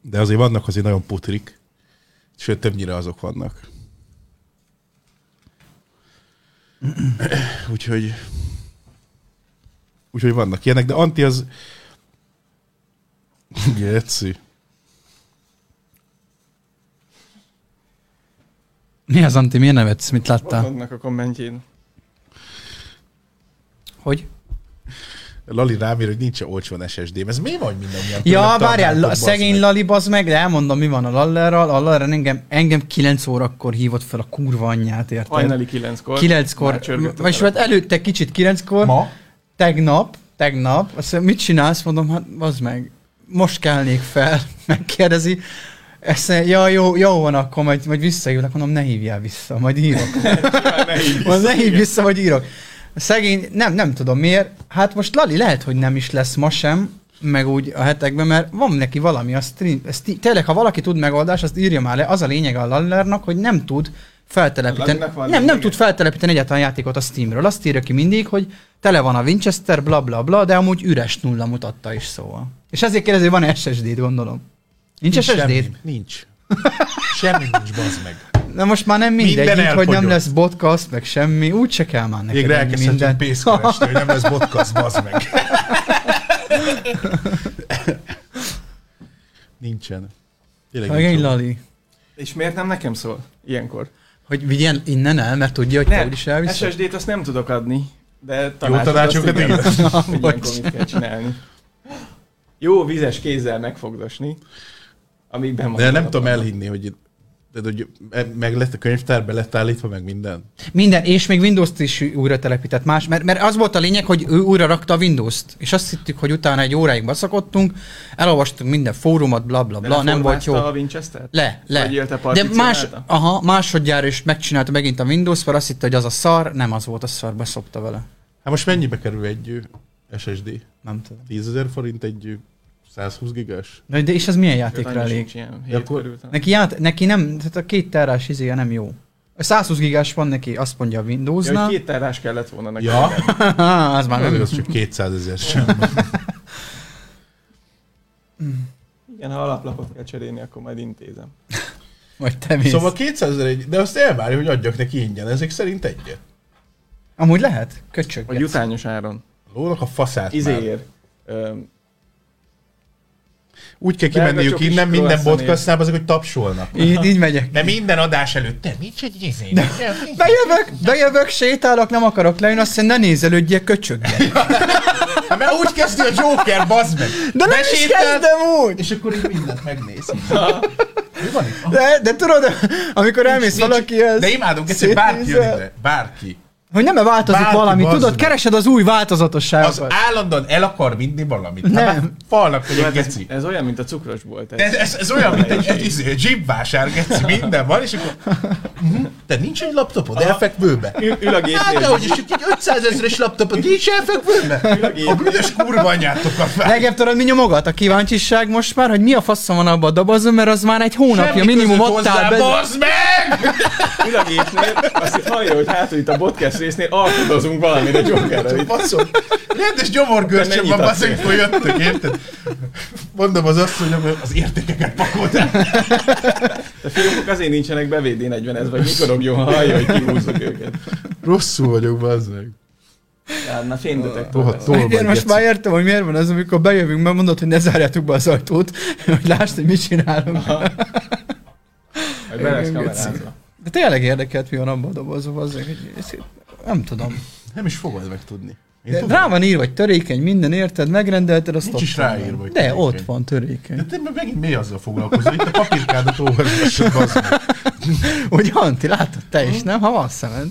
De azért vannak azért nagyon putrik, sőt, többnyire azok vannak. Úgyhogy úgyhogy vannak ilyenek, de Anti az Geci. Mi az, Anti, miért nevetsz, mit láttál? Vannak a kommentjén. Hogy? Lali rám ír, hogy nincs olcsón SSD-m. Ez mi van mindannyian? Ja, várjál, bazd szegény meg. Lali, bazd meg, de elmondom, mi van a Lallerral. A Laller engem, engem 9 órakor hívott fel a kurva anyját, érted? Hajnali kilenckor. 9-kor, Már csörgött a vagy hát előtte kicsit 9-kor, Ma? tegnap, tegnap, azt mondja, mit csinálsz? Mondom, hát az meg, most kelnék fel, megkérdezi. Ezt ja, jó, jó van, akkor majd, majd visszajövök, mondom, ne hívjál vissza, majd írok. ne hívj Mondom, ne hívj vissza, vagy írok. Szegény, nem, nem tudom miért. Hát most Lali lehet, hogy nem is lesz ma sem, meg úgy a hetekben, mert van neki valami a stream. Ezt, í- tényleg, ha valaki tud megoldást, azt írja már le. Az a lényeg a Lallernak, hogy nem tud feltelepíteni. Nem, nem tud feltelepíteni egyáltalán játékot a Steamről. Azt írja ki mindig, hogy tele van a Winchester, bla bla bla, de amúgy üres nulla mutatta is szóval. És ezért kérdezi, van SSD-d, gondolom. Nincs, SSD-d? Semmi. Nincs. Semmi nincs, bazd meg. Na most már nem mindegy, Minden így, hogy nem lesz podcast, meg semmi, úgy se kell már neked Végre elkezdhetünk minden. pénzt keresni, hogy nem lesz podcast, bazd meg. Nincsen. Tényleg Szegény nincs. Lali. És miért nem nekem szól ilyenkor? Hogy vigyen innen el, mert tudja, hogy te úgyis elviszed? SSD-t azt nem tudok adni, de Jó tanácsot tanácsokat azt igen. hogy ilyenkor mit kell csinálni. Jó vizes kézzel megfogdosni, amíg. De nem tudom elhinni, hogy, de, hogy meg lett a könyvtár, be lett állítva, meg minden. Minden, és még Windows-t is újra telepített más, mert, mert az volt a lényeg, hogy ő újra rakta a Windows-t, és azt hittük, hogy utána egy óráig baszakodtunk, elolvastunk minden fórumot, bla bla bla, nem volt jó. a Winchester? Le, le. Vagy élte De más, aha, másodjára is megcsinálta megint a Windows, mert azt hitte, hogy az a szar, nem az volt a szar, beszopta vele. Hát most mennyibe kerül egy SSD? Nem tudom. 10 ezer forint egy 120 gigás? De, de és ez milyen játékra annyi elég? ilyen, akkor-. Neki, ját, neki nem, tehát a két terás izéje nem jó. A 120 gigás van neki, azt mondja a Ja, Windowsnál. két terrás kellett volna neki. Ja. az már Az, nem. az csak 200 ezer sem. Igen, ha alaplapot kell cserélni, akkor majd intézem. Vagy te mész. Szóval 200 ezer egy, de azt elvárja, hogy adjak neki ingyen, ezek szerint egyet. Amúgy lehet? Köcsög. Vagy jutányos áron. Lónak a faszát már. Izéért. Úgy kell Belga kimenniük innen minden podcastnál, azok, hogy tapsolnak. Így, így megyek. De minden adás előtt, te nincs egy izé. Bejövök, bejövök, sétálok, nem akarok leülni, azt mondja, ne nézelődjél, köcsögjen. Hát mert úgy kezdi a Joker, bazd meg. De nem is kezdem úgy! És akkor így mindent megnéz. De, de tudod, amikor elmész valakihez, De imádom, hogy bárki jön ide. Bárki. Hogy nem változik Bárki, valami, bazd tudod, keresed az új Az változatosságokat. állandóan el akar vinni valamit. Nem. Hát már falnak, hogy egy hát ez, geci. ez, olyan, mint a cukros volt. De Ez, ez, ez olyan, mint egy, egy, egy zsibvásár, geci, minden van, és akkor... Mhm. Te nincs egy laptopod, elfekvőbe? Ül, a Hát, gépnél. dehogy is, csak egy 500 ezeres laptopod, nincs elfekvőbe? A büdös kurva anyátokat fel. Legebb tudod, mi nyomogat a kíváncsiság most már, hogy mi a faszom van abban a dobozon, mert az már egy hónapja Semmi minimum ott áll be. Ül a gépnél, azt itt hallja, hogy hátul itt a podcast résznél alkudozunk valamire Jokerrel. itt. Baszom. Rendes gyomorgörcsöm Te van, adsz? hogy jöttök, érted? Mondom az azt, hogy az értékeket pakoltál. De fiókok azért nincsenek bevédé 40 ez vagy nyikorogjon, ha hallja, hogy kihúzzuk őket. Rosszul vagyok, bazd meg. Ja, na fénydetektor. Rohadt lesz. tol Én most már értem, hogy miért van az, amikor bejövünk, mert mondod, hogy ne zárjátok be az ajtót, hogy lásd, hogy mit csinálunk. Kamerázva. De tényleg érdekelt, mi van abban a dobozban, az, hogy nem tudom. Nem is fogod megtudni. Én De tudom. rá van írva, hogy törékeny, minden érted, megrendelted, azt Nincs ott is van. ráírva, hogy De törékeny. ott van törékeny. De te meg megint mi azzal foglalkozol? Itt a papírkádat olvasod, meg. Hogy Anti, látod te is, nem? Ha van szemed.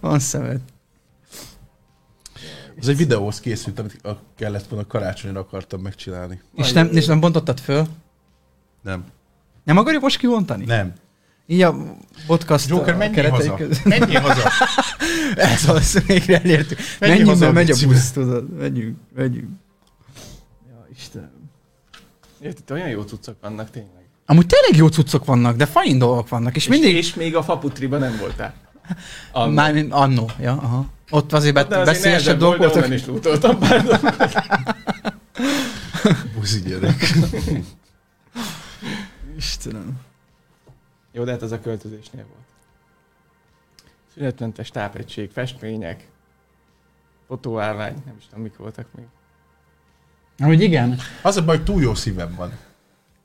Van szemed. Ez egy videóhoz készült, amit kellett volna karácsonyra akartam megcsinálni. És nem, és nem bontottad föl? Nem. Nem akarjuk most kivontani? Nem. Így a podcast Joker, menjél keretei haza. között. Menjél haza. Ez az, végre elértük. Menjél Menjünk, haza megy a busz, tudod. Menjünk, menjünk. Ja, Istenem. Itt olyan jó cuccok vannak tényleg. Amúgy tényleg jó cuccok vannak, de fajn dolgok vannak, és És, mindig... és még a faputriba nem voltál. Annó. Már annó, ja, aha. Ott azért, de bet, azért beszélyesebb nehezebb dolgok volt, de voltak. onnan is lútoltam pár. Buszi gyerek. Istenem. Jó, de hát ez a költözésnél volt. Szünetmentes tápegység, festmények, fotóállvány, nem is tudom, mik voltak még. Amúgy igen. Az a baj, hogy túl jó szívem van.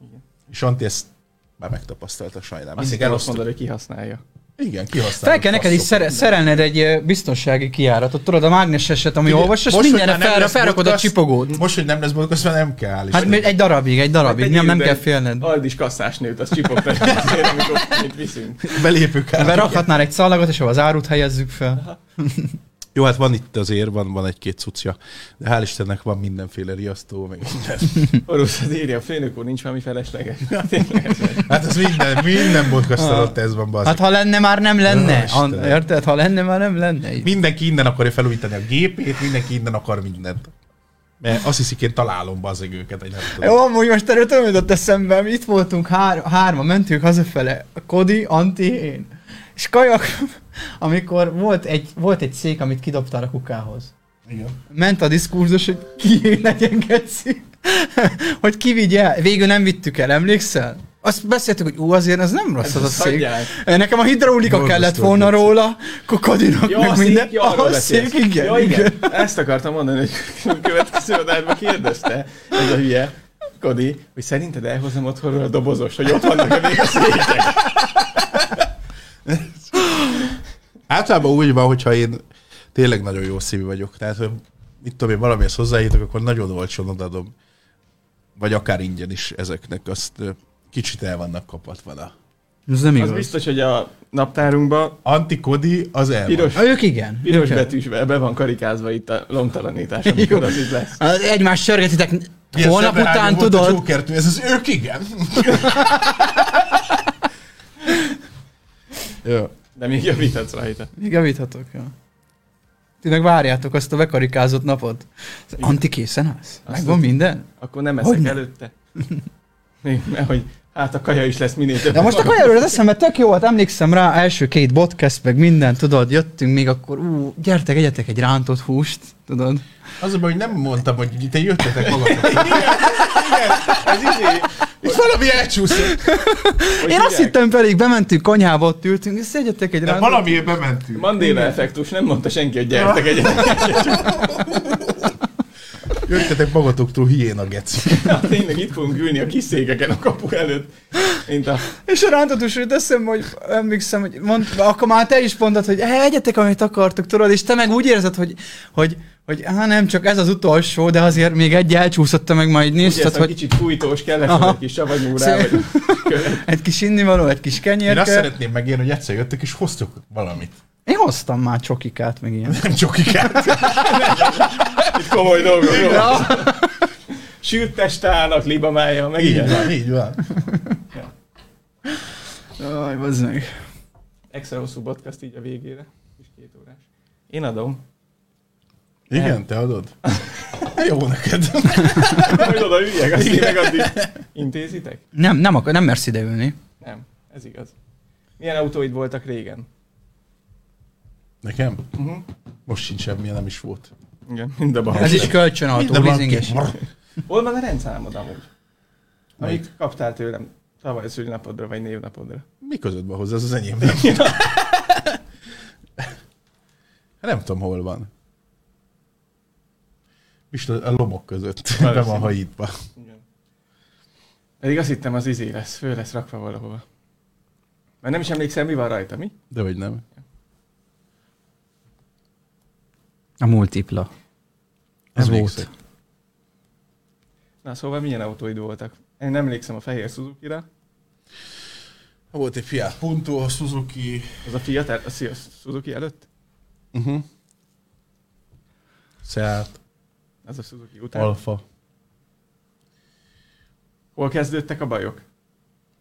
Igen. És Antti ezt már megtapasztalta sajnálom. Azt kell azt mondani, hogy kihasználja. Igen, kihasználom. Fel kell neked is szere- szerelned egy biztonsági kiáratot, tudod, a mágneseset, ami olvas, és most, mindenre fel, felrakod a csipogót. Most, hogy nem lesz podcast, már nem kell. Hát még egy darabig, egy darabig, Meg nem, nem kell félned. Aldis kasszásnőt, azt csipogta azért, amikor mit viszünk. belépők. Berakhatnál egy szallagot, és ahol az árut helyezzük fel. Jó, hát van itt azért, van, van egy-két cucja. De hál' Istennek van mindenféle riasztó, meg minden. Orosz az írja, a főnök úr nincs valami felesleges. Hát ez minden, minden podcast alatt ez van, bazd. Hát ha lenne, már nem lenne. Istenem. Érted? Ha lenne, már nem lenne. Mindenki innen akarja felújítani a gépét, mindenki innen akar mindent. Mert azt hiszik, én találom bazzeg őket, egy nem tudom. Jó, amúgy most erről tudom, jutott eszembe, itt voltunk hár, hárma, mentünk hazafele, Kodi, Anti, én. És kajak, amikor volt egy, volt egy szék, amit kidobtál a kukához. Igen. Ment a diskurzus, hogy ki legyen geci. hogy ki vigye el. Végül nem vittük el, emlékszel? Azt beszéltük, hogy ú, azért ez nem rossz az a szék. Hagyják. Nekem a hidraulika kellett volna vicc. róla, kokodinak, Ja, meg a minden. szék, ja, a szék, igen, ja, igen. igen. Ezt akartam mondani, hogy a következő adásban kérdezte ez a hülye, Kodi, hogy szerinted elhozom otthonról a dobozost, hogy ott vannak még a székek. Általában úgy van, hogyha én tényleg nagyon jó szívű vagyok. Tehát, hogy mit tudom én, valamihez hozzájutok, akkor nagyon olcsón odaadom. Vagy akár ingyen is ezeknek. Azt kicsit el vannak kapatva. Na. Ez nem Az igaz. biztos, hogy a naptárunkban Antikodi az el van. piros, Ah, ők igen. piros ők betűsben be van karikázva itt a lomtalanítás, amikor az itt lesz. Egymást sörgetitek. Milyen Holnap után tudod, Joker-tű, ez az ők igen. Jó. De még javíthatsz rajta. Még javíthatok, ja. Ti meg várjátok azt a bekarikázott napot. Anti készen állsz? Megvan minden? Akkor nem eszek Hogyne? előtte. Még, mert hogy hát a kaja is lesz minél több. De most a kajáról az eszembe tök jó, hát emlékszem rá, első két podcast, meg minden, tudod, jöttünk még akkor, ú, gyertek, egyetek egy rántott húst, tudod. Az a baj, hogy nem mondtam, hogy te jöttetek magatok. Ez izé, Itt valami elcsúszott. hogy Én azt hívják? hittem pedig, bementünk konyhába, ott ültünk, és szedjetek egy De rántott valamiért bementünk. Mandéla effektus, nem mondta senki, hogy gyertek egyetek. Jöttetek magatoktól hiéna geci. Hát tényleg itt fogunk ülni a kis székeken a kapu előtt. Mint a... És a rántott hús, hogy eszembe, hogy emlékszem, hogy mond, akkor már te is mondtad, hogy "Hé, egyetek, amit akartok, tudod, és te meg úgy érzed, hogy, hogy, hogy hát nem csak ez az utolsó, de azért még egy elcsúszott, te meg majd Úgy nézted, érzem, hogy kicsit fújtós, kellett Aha. egy kis savanyú rá, Szép. vagy egy kis innivaló, egy kis Én azt kenyérke. szeretném megérni, hogy egyszer jöttek és hoztok valamit. Én hoztam már csokikát, meg ilyen. Nem csokikát. Itt komoly dolgok. Ja. Sült testának, libamája, meg Így ilyen. van, így van. Aj, bazd meg. Extra hosszú podcast így a végére. És két órás. Én adom. Igen, te adod? Jó neked. Majd oda üljek, azt én meg addig intézitek? Nem, nem, akar, nem mersz ideülni. Nem, ez igaz. Milyen autóid voltak régen? Nekem? Uh-huh. Most sincs semmi, nem is volt. Igen, mind a bal. Ez is Minden van leasinges. Hol van a rendszámod amúgy? Melyik? Amit kaptál tőlem tavaly szülinapodra, vagy névnapodra. Mi között van hozzá, ez az enyém. nem tudom, hol van. Most a lomok között. Be van hajítva. Igen. Pedig azt hittem az izé lesz, föl lesz rakva valahova. Mert nem is emlékszem, mi van rajta, mi? De vagy nem. A multipla. Ez volt. Na szóval milyen autóid voltak? Én nem emlékszem a fehér Suzuki-ra. Volt egy Fiat Punto, a Suzuki. Az a Fiat, el- a Szia- Suzuki előtt? Uh-huh. Seat, Az a Suzuki után. Alfa. Hol kezdődtek a bajok?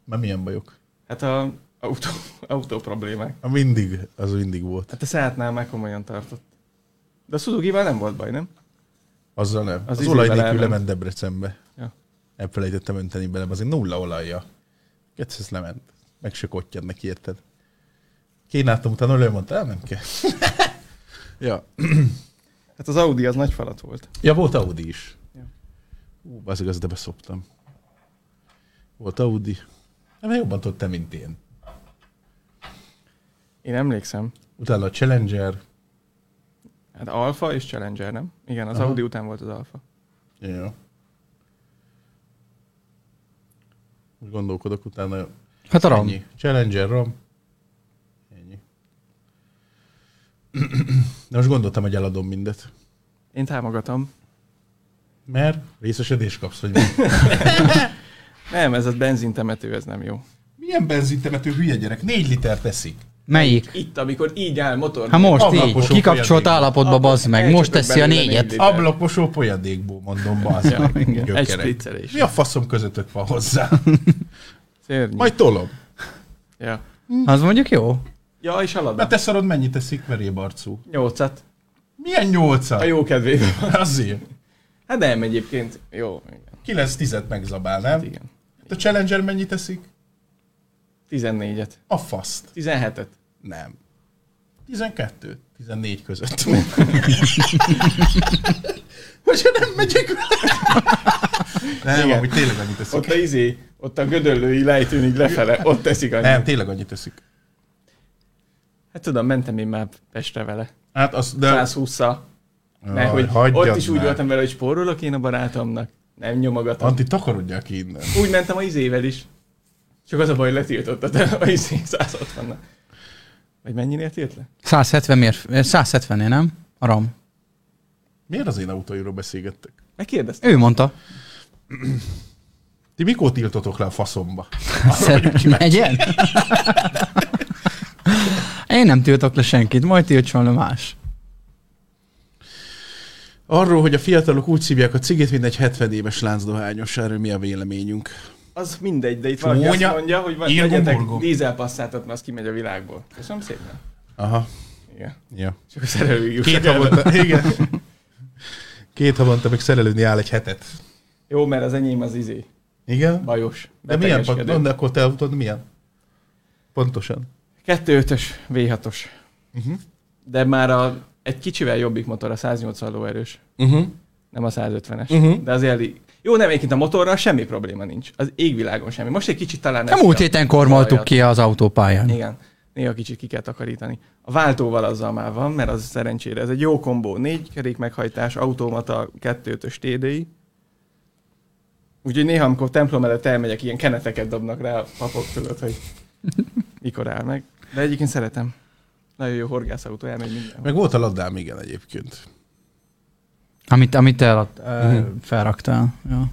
Már milyen bajok? Hát a autó, autó problémák. A mindig, az mindig volt. Hát a Seatnál már komolyan tartott. De a Suzuki-val nem volt baj, nem? Azzal nem. Az Az, olaj nélkül lement Debrecenbe. Ja. Elfelejtettem önteni bele, azért nulla olajja. Ketsz, ez lement. Meg se kottyan neki, érted? Kínáltam, utána ő mondta, "Á, nem kell. ja. Hát az Audi az nagy falat volt. ja, volt Audi is. Ja. Ú, az igaz, de beszoptam. Volt Audi. Nem, jobban tudod te, mint én. Én emlékszem. Utána a Challenger. Hát Alfa és Challenger, nem? Igen, az Aha. Audi után volt az Alfa. Ja. Úgy gondolkodok utána. Hát a RAM. Ennyi. Challenger, RAM. Ennyi. De most gondoltam, hogy eladom mindet. Én támogatom. Mert részesedés kapsz, mi? Nem, ez a benzintemető, ez nem jó. Milyen benzintemető hülye gyerek? Négy liter teszik. Melyik? Itt, amikor így áll motor. Hát most így, kikapcsolt állapotba, bazd meg. Most teszi a négyet. Ablakosó folyadékból mondom, bazd meg. Egy. Mi a faszom közöttök van hozzá? Szörnyű. Majd tolom. Ja. Az mondjuk jó. Ja, és halad. Mert te szarod mennyit teszik verébarcú? Nyolcat. Milyen nyolca? A jó kedvében. Azért. Hát nem egyébként. Jó, igen. 9-10-et megzabál, nem? Hát igen. A Challenger mennyit teszik? 14-et. A faszt. 17-et. Nem. 12, 14 között. Most nem megyek Nem, Igen. amúgy tényleg annyit teszik. Ott a izé, ott a gödöllői lejtőnig lefele, ott teszik annyit. Nem, tényleg annyit teszik. Hát tudom, mentem én már Pestre vele. Hát az, de... 120-szal. Mert hogy ott is úgy már. voltam vele, hogy spórolok én a barátomnak. Nem nyomogatom. Anti, takarodjál ki innen. Úgy mentem a izével is. Csak az a baj, hogy letiltottad a izé 160 Vagy mennyinél tilt le? 170 mérf... 170 nem? A RAM. Miért az én autóiról beszélgettek? Megkérdeztem. Ő mondta. Ti mikor tiltotok le a faszomba? Megyen? Én nem tiltok le senkit, majd tiltson le más. Arról, hogy a fiatalok úgy szívják a cigit, mint egy 70 éves láncdohányos, erről mi a véleményünk? Az mindegy, de itt valaki Csúnya, azt mondja, hogy vegyetek burgom. dízelpasszátot, mert az kimegy a világból. Köszönöm szépen. Aha, Igen. ja. Csak a szerelőig Két havonta, igen. Két havonta meg szerelődni áll egy hetet. Jó, mert az enyém az izé. Igen? Bajos. De milyen? pont- akkor te autód milyen? Pontosan. 2.5-ös, V6-os. Uh-huh. De már a, egy kicsivel jobbik motor, a 180 lóerős. Uh-huh. Nem a 150-es. Uh-huh. De azért elég. Jó, nem, egyébként a motorral semmi probléma nincs. Az égvilágon semmi. Most egy kicsit talán... A eszi múlt héten kormoltuk ki az autópályán. Igen. Néha kicsit ki kell takarítani. A váltóval azzal már van, mert az szerencsére ez egy jó kombó. Négy kerék meghajtás, automata, 2.5-ös TDI. Úgyhogy néha, amikor templom előtt elmegyek, ilyen keneteket dobnak rá a papok, tudod, hogy mikor áll meg. De egyébként szeretem. Nagyon jó horgászautó, elmegy minden. Meg volt a ladám, igen, egyébként. Amit, amit el, Mhm. uh, felraktál. Ja.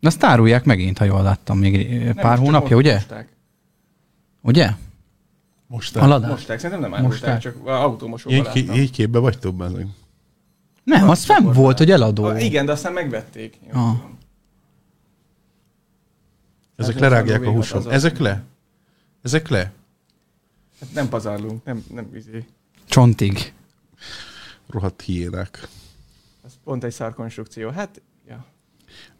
De azt árulják megint, ha jól láttam, még Nem, pár hónapja, ugye? Mosták. Ugye? Most A ladás. Mosták, szerintem nem Mosták. árulták, csak autómosóban láttam. így képbe vagytok benne. Nem, az fenn volt, hogy eladó. Ah, igen, de aztán megvették. Jó, Ah. Ezek Hát, lerágják a az- Ezek le? Ezek le? Hát nem pazarlunk, nem, nem izé. Csontig. Rohadt hiénák. Ez pont egy szar konstrukció. Hát, ja.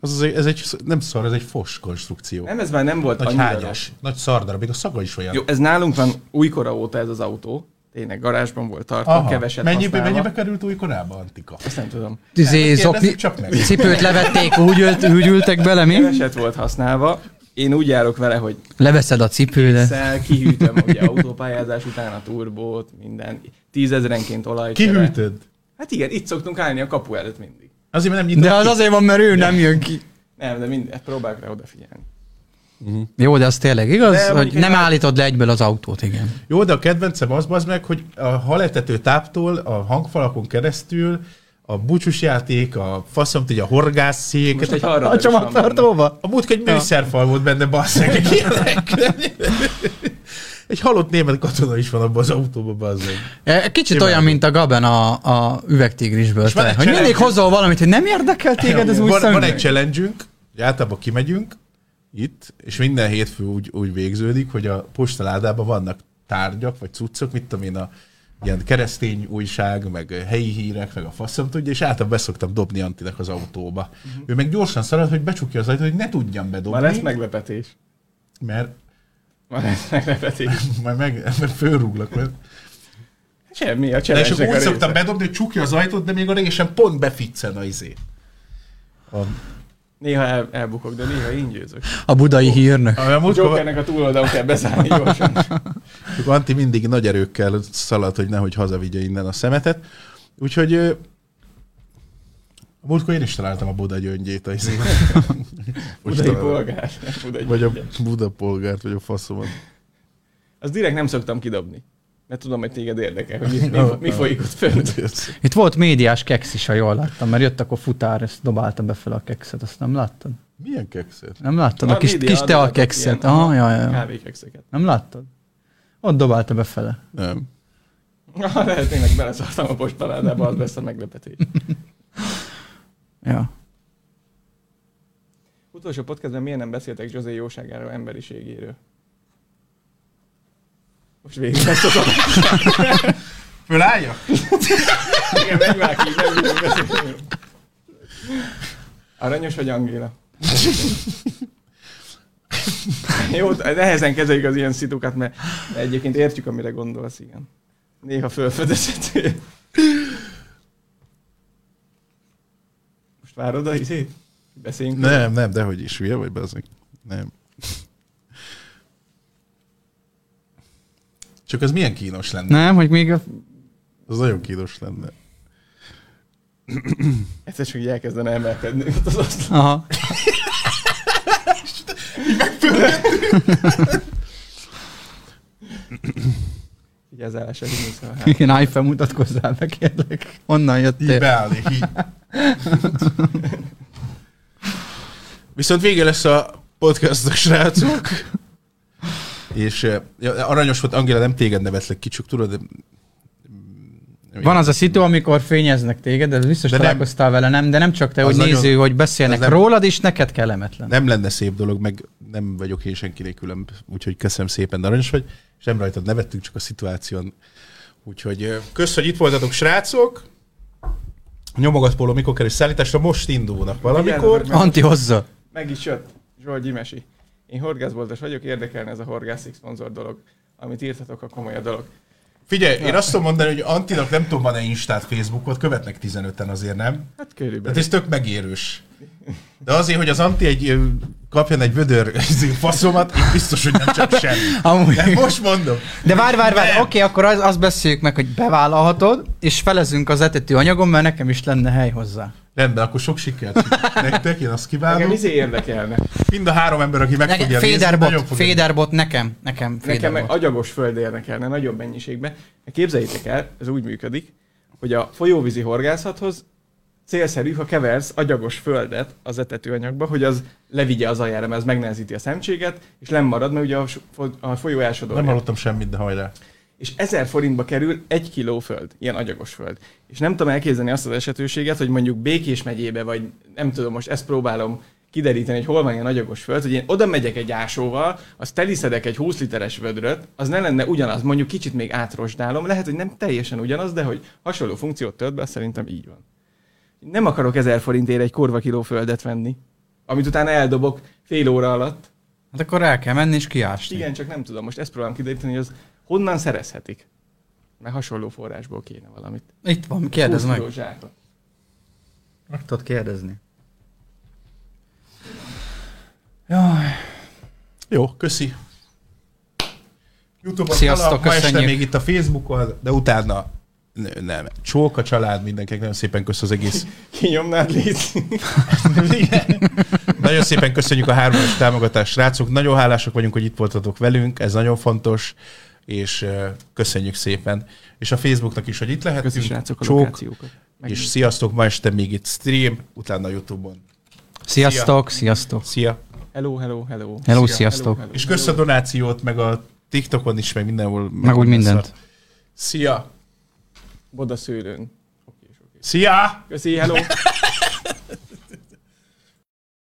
Az, az, ez egy, nem szar, ez egy fos konstrukció. Nem, ez már nem volt Nagy hányas, nagy szardara, még a szaga is olyan. Jó, ez nálunk van újkora óta ez az autó. Tényleg garázsban volt tartva, Aha. keveset mennyibe, használva. mennyibe került új korábban, Antika? Azt nem tudom. Izé, Kérdezzük zokni, csak meg. cipőt levették, úgy, ült, úgy ültek bele, mi? Keveset volt használva. Én úgy járok vele, hogy Leveszed a cipődet. szel, kihűtöm ugye autópályázás után a turbót, minden. Tízezerenként olaj. Kihűtöd? Hát igen, itt szoktunk állni a kapu előtt mindig. Azért, mert nem De az ki. azért van, mert ő nem jön ki. Nem, de mindig, próbálok rá odafigyelni. Jó, de az tényleg igaz, De hogy nem egy- állítod le egyből az autót, igen. Jó, de a kedvencem az bazd meg, hogy a haletető táptól a hangfalakon keresztül a búcsúsjáték, a faszom, tudja, a horgászszék, Most egy a, A csomagtartóba? a múltkor egy műszerfal volt benne, bassz meg, egy halott német katona is van abban az autóban, bazd meg. E, Kicsit Imádom. olyan, mint a Gaben a, a üvegtigrisből. És Te, hogy mindig challenge- hozol valamit, hogy nem érdekel téged ez új van, van egy challenge-ünk, hogy általában kimegyünk itt, és minden hétfő úgy, úgy végződik, hogy a postaládában vannak tárgyak, vagy cuccok, mit tudom én, a ilyen keresztény újság, meg helyi hírek, meg a faszom tudja, és általában beszoktam dobni Antinak az autóba. Uh-huh. Ő meg gyorsan szalad, hogy becsukja az ajtót, hogy ne tudjam bedobni, Ma lesz meglepetés. mert Ma lesz meglepetés. majd meg, meg fölrúglak. Mert... Semmi, a De és úgy szoktam bedobni, hogy csukja az ajtót, de még a régesen pont beficcen a izé. A, Néha el, elbukok, de néha én győzök. A budai hírnök. a, a Jokernek a túloldalon kell beszállni gyorsan. Anti mindig nagy erőkkel szalad, hogy nehogy hazavigye innen a szemetet. Úgyhogy a múltkor én is találtam a Buda gyöngyét. A izé. Budai polgár. Budai Vagy a polgár. Buda polgárt, vagy a faszomat. Az direkt nem szoktam kidobni. Mert tudom, hogy téged érdekel, hogy mi, mi, mi folyik ott fönt. Itt volt médiás keksz is, ha jól láttam, mert jött akkor futár, ezt dobálta be fel a kekszet, azt nem láttad? Milyen kekszet? Nem láttad? A Van kis, média kis teal adatok, kekszet. ilyen, Aha, ja, ja, ja. Kávékekszeket. Nem láttad? Ott dobálta befele. Nem. Ah, lehet, tényleg beleszartam a postaládába, az lesz a meglepetés. Ja. Utolsó podcastben miért nem beszéltek José jóságáról, emberiségéről? Most végig lesz az. Fölállja? Igen, ki, nem beszélni. Aranyos vagy Angéla? Jó, nehezen kezeljük az ilyen szitukat, mert egyébként értjük, amire gondolsz, igen. Néha fölfedezhető. Most várod a izét? Beszéljünk? Nem, nem, dehogy is, hülye vagy bezzeg. Nem. Csak az milyen kínos lenne? Nem, hogy még a... Az nagyon kínos lenne. Egyszer csak így elkezdene emelkedni ott az asztal. Aha. Így az hát. Igen, állj fel, mutatkozzál meg, kérlek. Honnan Így jöttél? beállni, így. Viszont vége lesz a podcastnak, srácok. És eh, ja, aranyos volt, Angela, nem téged nevetlek ki, csak tudod, de... Van az a szitu, amikor fényeznek téged, de biztos De de nem. találkoztál vele, nem? De nem csak te, hogy nagyon- néző, hogy beszélnek nem- rólad, és neked kellemetlen. Nem lenne szép dolog, meg nem vagyok én senkinek külön, úgyhogy köszönöm szépen, de aranyos vagy, és nem rajtad nevettünk, csak a szituáción. Úgyhogy ö, kösz, hogy itt voltatok, srácok. Nyomogatpóló mikor kerül szállításra? Most indulnak valamikor. Igen, Anti hozza. Meg is jött. Zsolt Gyimesi. Én horgászboltos vagyok, érdekelne ez a horgászik szponzor dolog. Amit írtatok, a komoly a dolog. Figyelj, én azt tudom mondani, hogy Antinak nem tudom, van-e Instát, Facebookot, követnek 15-en azért, nem? Hát körülbelül. Tehát ez tök megérős. De azért, hogy az Anti egy, kapjon egy vödör izé, faszomat, én biztos, hogy nem csak semmi. Amúgy. De most mondom. De várj, várj, várj, Nem. oké, akkor az, azt beszéljük meg, hogy bevállalhatod, és felezünk az etető anyagon, mert nekem is lenne hely hozzá. Rendben, akkor sok sikert nektek, én azt kívánom. izé érdekelne. Mind a három ember, aki meg fogja nézni, nagyon Féderbot, féderbot nekem, nekem Nekem meg féderbot. agyagos föld érdekelne nagyobb mennyiségben. Képzeljétek el, ez úgy működik, hogy a folyóvízi horgászathoz célszerű, ha keversz agyagos földet az etetőanyagba, hogy az levigye az aljára, mert ez megnehezíti a szemcséget, és nem marad, mert ugye a, folyó Nem elsodorja. hallottam semmit, de hajrá. És 1000 forintba kerül egy kiló föld, ilyen agyagos föld. És nem tudom elképzelni azt az esetőséget, hogy mondjuk Békés megyébe, vagy nem tudom, most ezt próbálom kideríteni, hogy hol van ilyen agyagos föld, hogy én oda megyek egy ásóval, azt teliszedek egy 20 literes vödröt, az ne lenne ugyanaz, mondjuk kicsit még átrosdálom, lehet, hogy nem teljesen ugyanaz, de hogy hasonló funkciót tölt be, szerintem így van. Nem akarok 1000 forintért egy korva kiló földet venni, amit utána eldobok fél óra alatt. Hát akkor el kell menni és kiásni. Igen, csak nem tudom, most ezt próbálom kideríteni, hogy az honnan szerezhetik. Mert hasonló forrásból kéne valamit. Itt van, kérdezz 20 meg. zsákot. Meg tudod kérdezni. Jaj. Jó, köszi. Youtube-on Sziasztok, talál, ma este köszönjük. még itt a Facebookon, de utána nem. Csók a család, mindenkinek nagyon szépen kösz az egész. Kinyomnád légy. Igen. nagyon szépen köszönjük a hármas támogatást, srácok. Nagyon hálásak vagyunk, hogy itt voltatok velünk, ez nagyon fontos, és köszönjük szépen. És a Facebooknak is, hogy itt lehetünk. Köszi srácok a Csók, és sziasztok, ma este még itt stream, utána Youtube-on. Sziasztok, sziasztok. Szia! Hello, hello, hello. Hello, Szia. sziasztok. hello, És kösz a donációt, meg a TikTokon is, meg mindenhol. Meg úgy mindent. Szia! Boda szőlőn. Szia! Köszi, hello.